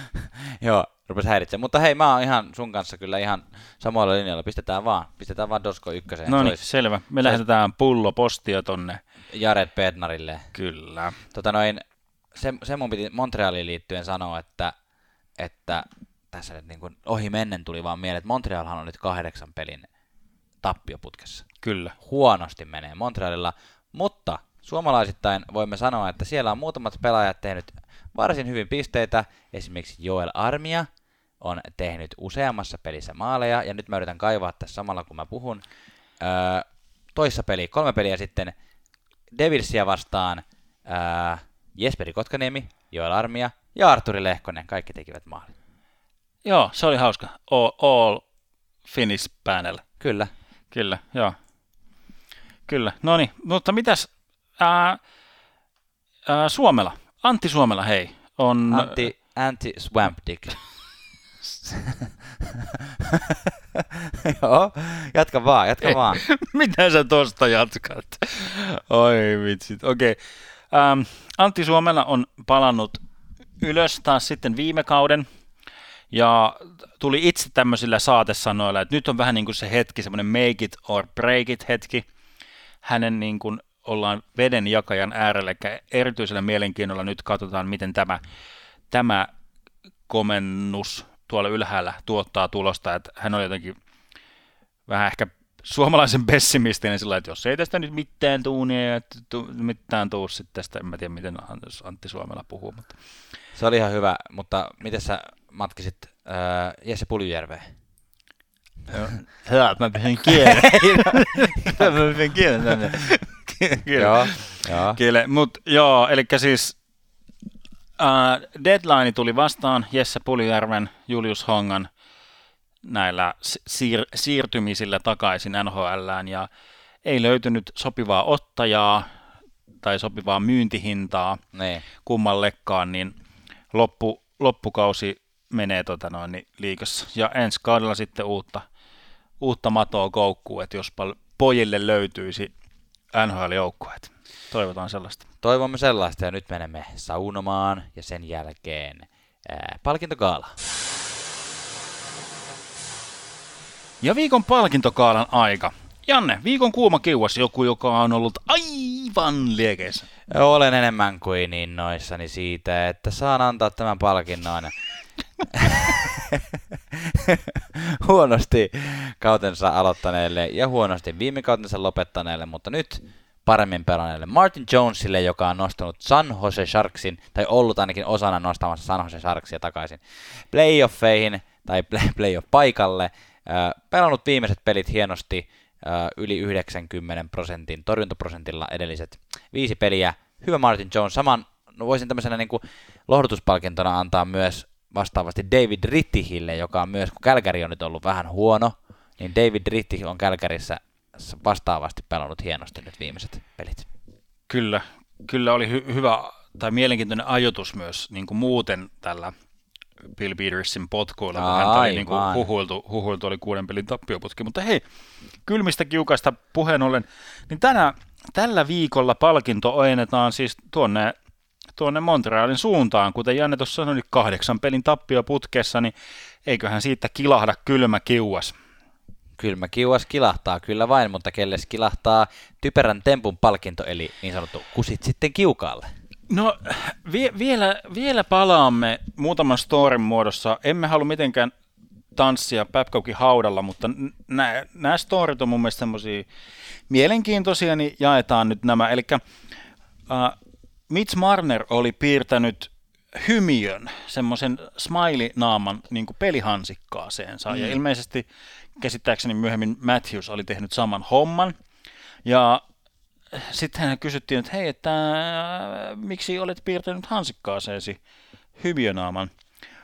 joo, rupesi häiritsemään. Mutta hei, mä oon ihan sun kanssa kyllä ihan samoilla linjalla. Pistetään vaan, pistetään vaan Dosko ykköseen. No niin, selvä. Me se... lähetetään pullo postia tonne. Jared Bednarille. Kyllä. Tota noin, se, se mun piti Montrealiin liittyen sanoa, että, että tässä nyt niin kuin ohi mennen tuli vaan mieleen, että Montrealhan on nyt kahdeksan pelin tappioputkessa. Kyllä. Huonosti menee Montrealilla, mutta Suomalaisittain voimme sanoa, että siellä on muutamat pelaajat tehnyt varsin hyvin pisteitä. Esimerkiksi Joel Armia on tehnyt useammassa pelissä maaleja, ja nyt mä yritän kaivaa tässä samalla kun mä puhun. Öö, toissa peli, kolme peliä sitten Devilsia vastaan öö, Jesperi Kotkaniemi, Joel Armia ja Arturi Lehkonen, kaikki tekivät maalin. Joo, se oli hauska. All, all Finnish panel. Kyllä. Kyllä, joo. Kyllä, no niin, mutta mitäs ää, ää, Suomela, Antti Suomela, hei, on... Antti, Antti Swamp Dick. Joo, jatka vaan, jatka Ei, vaan. Mitä sä tosta jatkat? Oi vitsit, okei. Okay. Ähm, Antti Suomela on palannut ylös taas sitten viime kauden, ja tuli itse tämmöisillä saatesanoilla, että nyt on vähän niin kuin se hetki, semmoinen make it or break it hetki. Hänen niin kuin ollaan veden jakajan äärellä, eli erityisellä mielenkiinnolla nyt katsotaan, miten tämä, tämä komennus tuolla ylhäällä tuottaa tulosta, että hän on jotenkin vähän ehkä suomalaisen pessimistinen sillä että jos ei tästä nyt mitään tuu, niin ei tu, mitään tuu sitten tästä, en mä tiedä miten Antti Suomella puhuu. Mutta. Se oli ihan hyvä, mutta miten sä matkisit äh, Jesse Puljujärveen? Hyvä, mä pidän kielen. mä pidän kielen tänne. Joo, joo. Kiele. Mut joo, eli siis uh, deadline tuli vastaan Jesse Puljujärven, Julius Hongan näillä siir- siirtymisillä takaisin NHLään ja ei löytynyt sopivaa ottajaa tai sopivaa myyntihintaa ne. kummallekaan, niin loppu, loppukausi menee tota noin, niin liikassa. Ja ensi kaudella sitten uutta, uutta matoa koukkuu, että jos pojille löytyisi NHL-joukkueet. Toivotaan sellaista. Toivomme sellaista ja nyt menemme saunomaan ja sen jälkeen ää, palkintokaala. Ja viikon palkintokaalan aika. Janne, viikon kuuma kiuas joku, joka on ollut aivan liekeissä. Olen enemmän kuin innoissani siitä, että saan antaa tämän palkinnon huonosti kautensa aloittaneelle ja huonosti viime kautensa lopettaneelle, mutta nyt paremmin pelanneelle Martin Jonesille, joka on nostanut San Jose Sharksin, tai ollut ainakin osana nostamassa San Jose Sharksia takaisin playoffeihin, tai playoff-paikalle. pelannut viimeiset pelit hienosti, yli 90 prosentin torjuntaprosentilla edelliset viisi peliä. Hyvä Martin Jones, saman no voisin tämmöisenä niin kuin lohdutuspalkintona antaa myös vastaavasti David Rittihille, joka on myös, kun Kälkäri on nyt ollut vähän huono, niin David Rittih on Kälkärissä vastaavasti pelannut hienosti nyt viimeiset pelit. Kyllä, kyllä oli hy- hyvä tai mielenkiintoinen ajoitus myös niin kuin muuten tällä Bill Petersin potkuilla, kun häntä oli niin kuin huhuiltu, huhuiltu, oli kuuden pelin tappioputki. Mutta hei, kylmistä kiukaista puheen ollen, niin tänä, tällä viikolla palkinto ojennetaan siis tuonne tuonne Montrealin suuntaan. Kuten Janne tuossa sanoi, niin kahdeksan pelin tappio putkessa, niin eiköhän siitä kilahda kylmä kiuas. Kylmä kiuas kilahtaa kyllä vain, mutta kelle kilahtaa typerän tempun palkinto, eli niin sanottu kusit sitten kiukaalle. No vie, vielä, vielä palaamme muutaman storin muodossa. Emme halua mitenkään tanssia Babcockin haudalla, mutta nämä storit on mun mielestä semmoisia mielenkiintoisia, niin jaetaan nyt nämä. Eli uh, Mitch Marner oli piirtänyt hymiön, semmoisen smiley-naaman niin pelihansikkaaseensa. Mm. Ja ilmeisesti käsittääkseni myöhemmin Matthews oli tehnyt saman homman. Ja sitten hän kysyttiin, että hei, että miksi olet piirtänyt hansikkaaseesi hymiönaaman?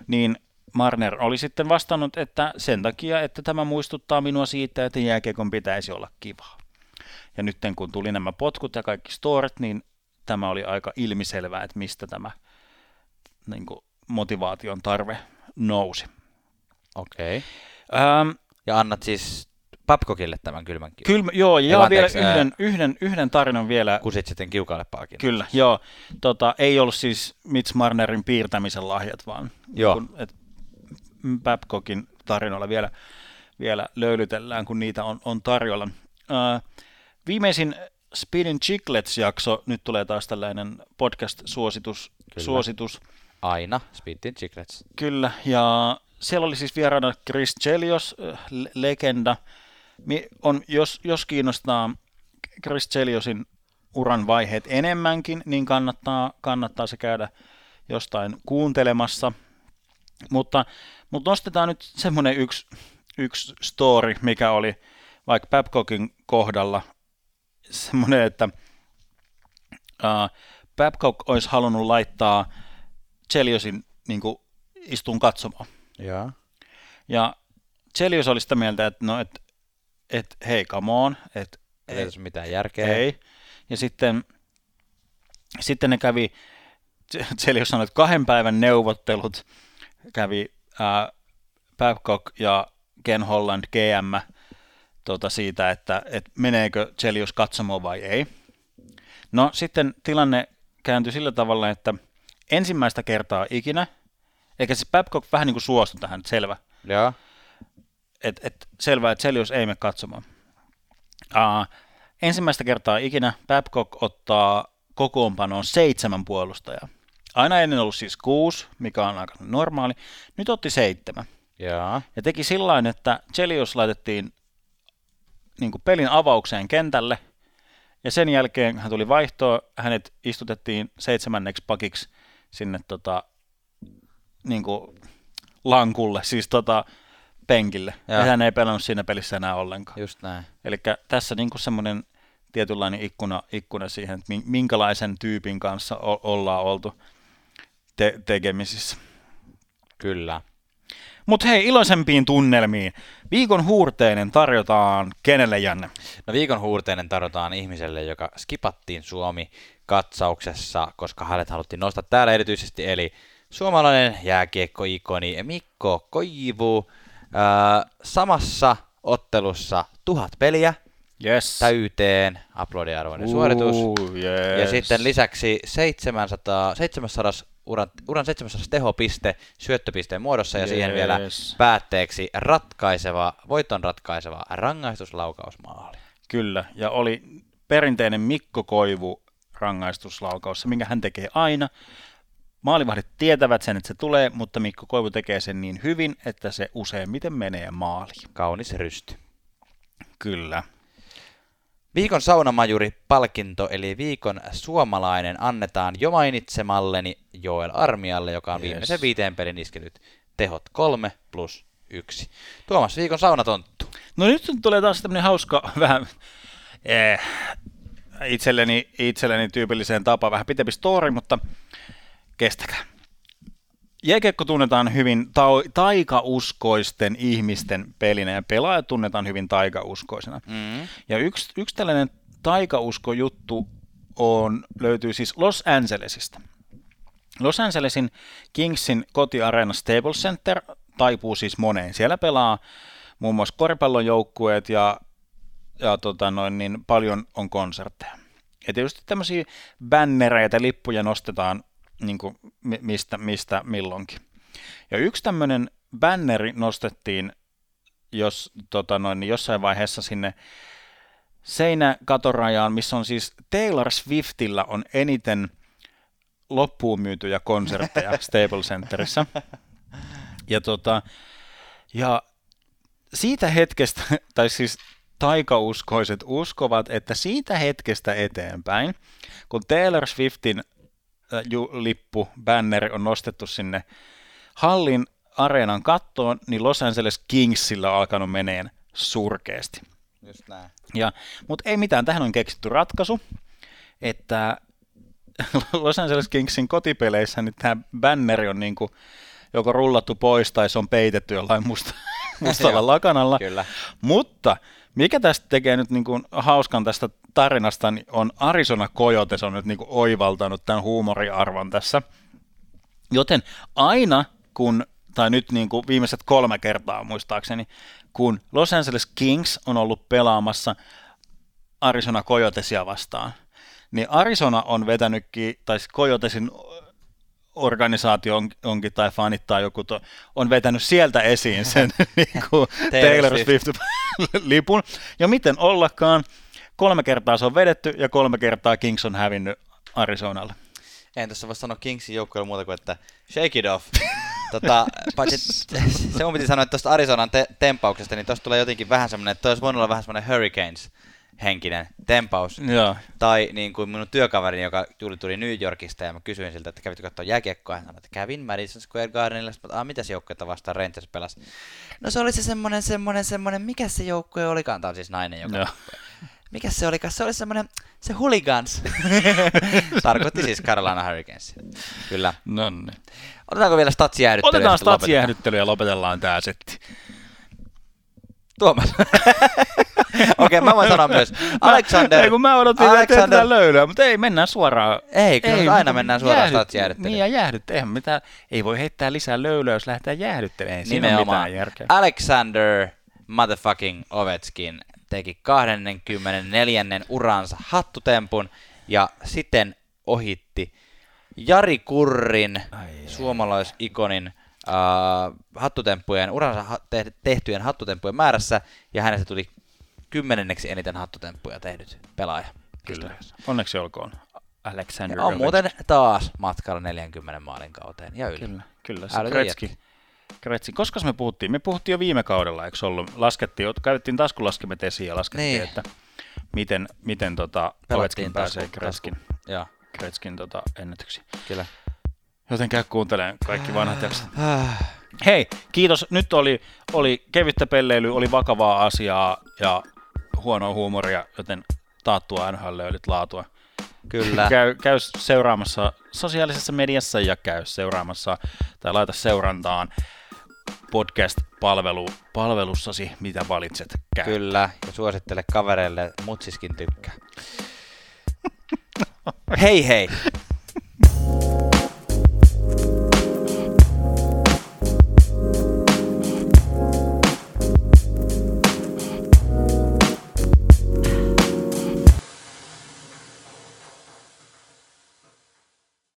Niin Marner oli sitten vastannut, että sen takia, että tämä muistuttaa minua siitä, että jääkiekon pitäisi olla kivaa. Ja nyt kun tuli nämä potkut ja kaikki storit, niin tämä oli aika ilmiselvää, että mistä tämä niin kuin, motivaation tarve nousi. Okei. Okay. Ähm, ja annat siis Papkokille tämän kylmän kiukaan. Kylmä, joo, ja, ja vielä yhden, yhden, yhden tarinan vielä. Kusit sitten kiukaalle paakin. Kyllä, joo. Tota, ei ollut siis Mitch Marnerin piirtämisen lahjat, vaan joo. Kun, et Babcockin tarinoilla vielä, vielä löylytellään, kun niitä on, on tarjolla. Äh, viimeisin Spinning Chicklets-jakso, nyt tulee taas tällainen podcast-suositus. Kyllä. Suositus. Aina, Spinning Chicklets. Kyllä, ja siellä oli siis vieraana Chris Chelios, äh, legenda. On, jos, jos kiinnostaa Chris Cheliosin uran vaiheet enemmänkin, niin kannattaa, kannattaa se käydä jostain kuuntelemassa. Mutta, mutta nostetaan nyt semmoinen yksi, yksi story, mikä oli vaikka Babcockin kohdalla semmoinen, että uh, Babcock olisi halunnut laittaa Cheliosin niin istun katsomaan. Ja, ja Chelios oli sitä mieltä, että no, et, et, hei, come on, että ei tässä mitään järkeä. Ei. Ja sitten, sitten ne kävi, Chelios sanoi, että kahden päivän neuvottelut kävi ää, Babcock ja Ken Holland GM tuota, siitä, että, että meneekö Chelios katsomaan vai ei. No sitten tilanne kääntyi sillä tavalla, että ensimmäistä kertaa ikinä, eikä siis Babcock vähän niin kuin suostui tähän, selvä. Joo. Et, et, selvä, että Chelios ei mene katsomaan. Uh, ensimmäistä kertaa ikinä Babcock ottaa kokoonpanoon seitsemän puolustajaa. Aina ennen ollut siis kuusi, mikä on aika normaali. Nyt otti seitsemän. Ja, Ja teki sillä että Chelios laitettiin niin kuin pelin avaukseen kentälle, ja sen jälkeen hän tuli vaihtoon, hänet istutettiin seitsemänneksi pakiksi sinne tota, niin kuin lankulle, siis tota, penkille. Ja. ja hän ei pelannut siinä pelissä enää ollenkaan. Just näin. Eli tässä niin kuin semmoinen tietynlainen ikkuna, ikkuna siihen, että minkälaisen tyypin kanssa o- ollaan oltu te- tekemisissä. Kyllä. Mutta hei, iloisempiin tunnelmiin. Viikon huurteinen tarjotaan kenelle, Janne? No viikon huurteinen tarjotaan ihmiselle, joka skipattiin Suomi katsauksessa, koska hänet haluttiin nostaa täällä erityisesti, eli suomalainen jääkiekko-ikoni Mikko Koivu. Äh, samassa ottelussa tuhat peliä yes. täyteen, aplodiarvoinen suoritus. Yes. Ja sitten lisäksi 700, 700 uran, uran 700 tehopiste syöttöpisteen muodossa ja yes. siihen vielä päätteeksi ratkaiseva, voiton ratkaiseva rangaistuslaukausmaali. Kyllä, ja oli perinteinen Mikko Koivu rangaistuslaukaus, minkä hän tekee aina. Maalivahdit tietävät sen, että se tulee, mutta Mikko Koivu tekee sen niin hyvin, että se useimmiten menee maaliin. Kaunis rysty. Kyllä. Viikon saunamajuri palkinto, eli viikon suomalainen, annetaan jo mainitsemalleni Joel Armialle, joka on yes. viimeisen viiteen pelin iskenyt tehot kolme plus yksi. Tuomas, viikon saunatonttu. No nyt tulee taas tämmöinen hauska, vähän eh, itselleni, itselleni tyypilliseen tapaan, vähän pitempi story, mutta kestäkää. Jääkiekko tunnetaan hyvin ta- taikauskoisten ihmisten pelinä ja pelaajat tunnetaan hyvin taikauskoisena. Mm. Ja yksi, yksi tällainen taikausko-juttu on, löytyy siis Los Angelesista. Los Angelesin Kingsin kotiareena Staples Center taipuu siis moneen. Siellä pelaa muun muassa koripallon joukkueet ja, ja tota noin, niin paljon on konsertteja. Ja tietysti tämmöisiä bännereitä, lippuja nostetaan niin kuin mistä, mistä milloinkin. Ja yksi tämmöinen banneri nostettiin jos, tota noin, niin jossain vaiheessa sinne seinäkatorajaan, missä on siis Taylor Swiftillä on eniten loppuun myytyjä konsertteja Stable Centerissä. Ja, tota, ja siitä hetkestä, tai siis taikauskoiset uskovat, että siitä hetkestä eteenpäin, kun Taylor Swiftin lippu, banneri on nostettu sinne hallin areenan kattoon, niin Los Angeles Kingsillä on alkanut meneen surkeasti. Just näin. Ja, mutta ei mitään, tähän on keksitty ratkaisu, että Los Angeles Kingsin kotipeleissä niin tämä banneri on niinku joko rullattu pois tai se on peitetty jollain musta, mustalla lakanalla. Kyllä. Mutta mikä tästä tekee nyt niinku hauskan tästä tarinasta niin on Arizona Coyotes on nyt niin kuin oivaltanut tämän huumoriarvon tässä. Joten aina kun, tai nyt niin kuin viimeiset kolme kertaa muistaakseni, kun Los Angeles Kings on ollut pelaamassa Arizona Coyotesia vastaan, niin Arizona on vetänytkin, tai Coyotesin organisaatio on, onkin tai fanittaa joku, to, on vetänyt sieltä esiin sen niin kuin Taylor Swift-lipun. Ja miten ollakaan, Kolme kertaa se on vedetty ja kolme kertaa Kings on hävinnyt Arizonalle. En tässä voi sanoa Kingsin joukkueelle muuta kuin, että shake it off. tota, paitsi, se mun piti sanoa, että tuosta Arizonan te- tempauksesta, niin tuosta tulee jotenkin vähän semmoinen, että olisi voinut olla vähän semmoinen Hurricanes henkinen tempaus. Joo. Tai niin kuin minun työkaverini, joka tuli, tuli New Yorkista ja mä kysyin siltä, että kävitkö katsoa jääkiekkoa. Hän sanoi, että kävin Madison Square Gardenilla. Sitten, mitä se joukkuetta vastaan Rangers pelasi? No se oli se semmonen, semmonen, semmonen, mikä se joukkue olikaan? Tämä on siis nainen, joka... Joo. Mikä se oli? Se oli semmoinen, se hooligans. Tarkoitti siis Carolina Hurricanes. Kyllä. No niin. Otetaanko vielä statsijäähdyttely? Otetaan statsijäähdyttely ja lopetellaan tämä setti. Tuomas. Okei, okay, mä voin sanoa myös. Alexander. Ei, kun mä odotin, Alexander... että löylyä, mutta ei, mennään suoraan. Ei, kyllä ei, aina mennään suoraan jäähdyt... statsijäähdyttelyyn. Niin, ja jäähdyt, eihän mitään, ei voi heittää lisää löylyä, jos lähdetään jäähdyttelemään. Siinä Nimenomaan. mitään järkeä. Alexander motherfucking Ovechkin teki 24. uransa hattutempun ja sitten ohitti Jari Kurrin, Ai suomalaisikonin uh, hattutemppujen, uransa te- tehtyjen hattutemppujen määrässä, ja hänestä tuli kymmenenneksi eniten hattutemppuja tehnyt pelaaja. Kyllä. Onneksi olkoon. Alexander ja on muuten taas matkalla 40 maalin kauteen ja yli. Kyllä, kyllä. Se Kretski, Kretsi. Koska me puhuttiin? Me puhuttiin jo viime kaudella, eikö ollut? Laskettiin, käytettiin taskulaskimet esiin ja laskettiin, niin. että miten, miten tota, Ovechkin pääsee Kretskin, Kretskin tota, ennätyksiin. Kyllä. Joten käy kuuntelemaan kaikki vanhat jaksot. Hei, kiitos. Nyt oli, oli kevyttä pelleilyä, oli vakavaa asiaa ja huonoa huumoria, joten taattua NHL löydyt laatua. Kyllä. Käy, käy seuraamassa sosiaalisessa mediassa ja käy seuraamassa tai laita seurantaan podcast-palvelu, palvelussasi, mitä valitset. Käy. Kyllä, ja suosittele kavereille, mutsiskin tykkää. hei hei!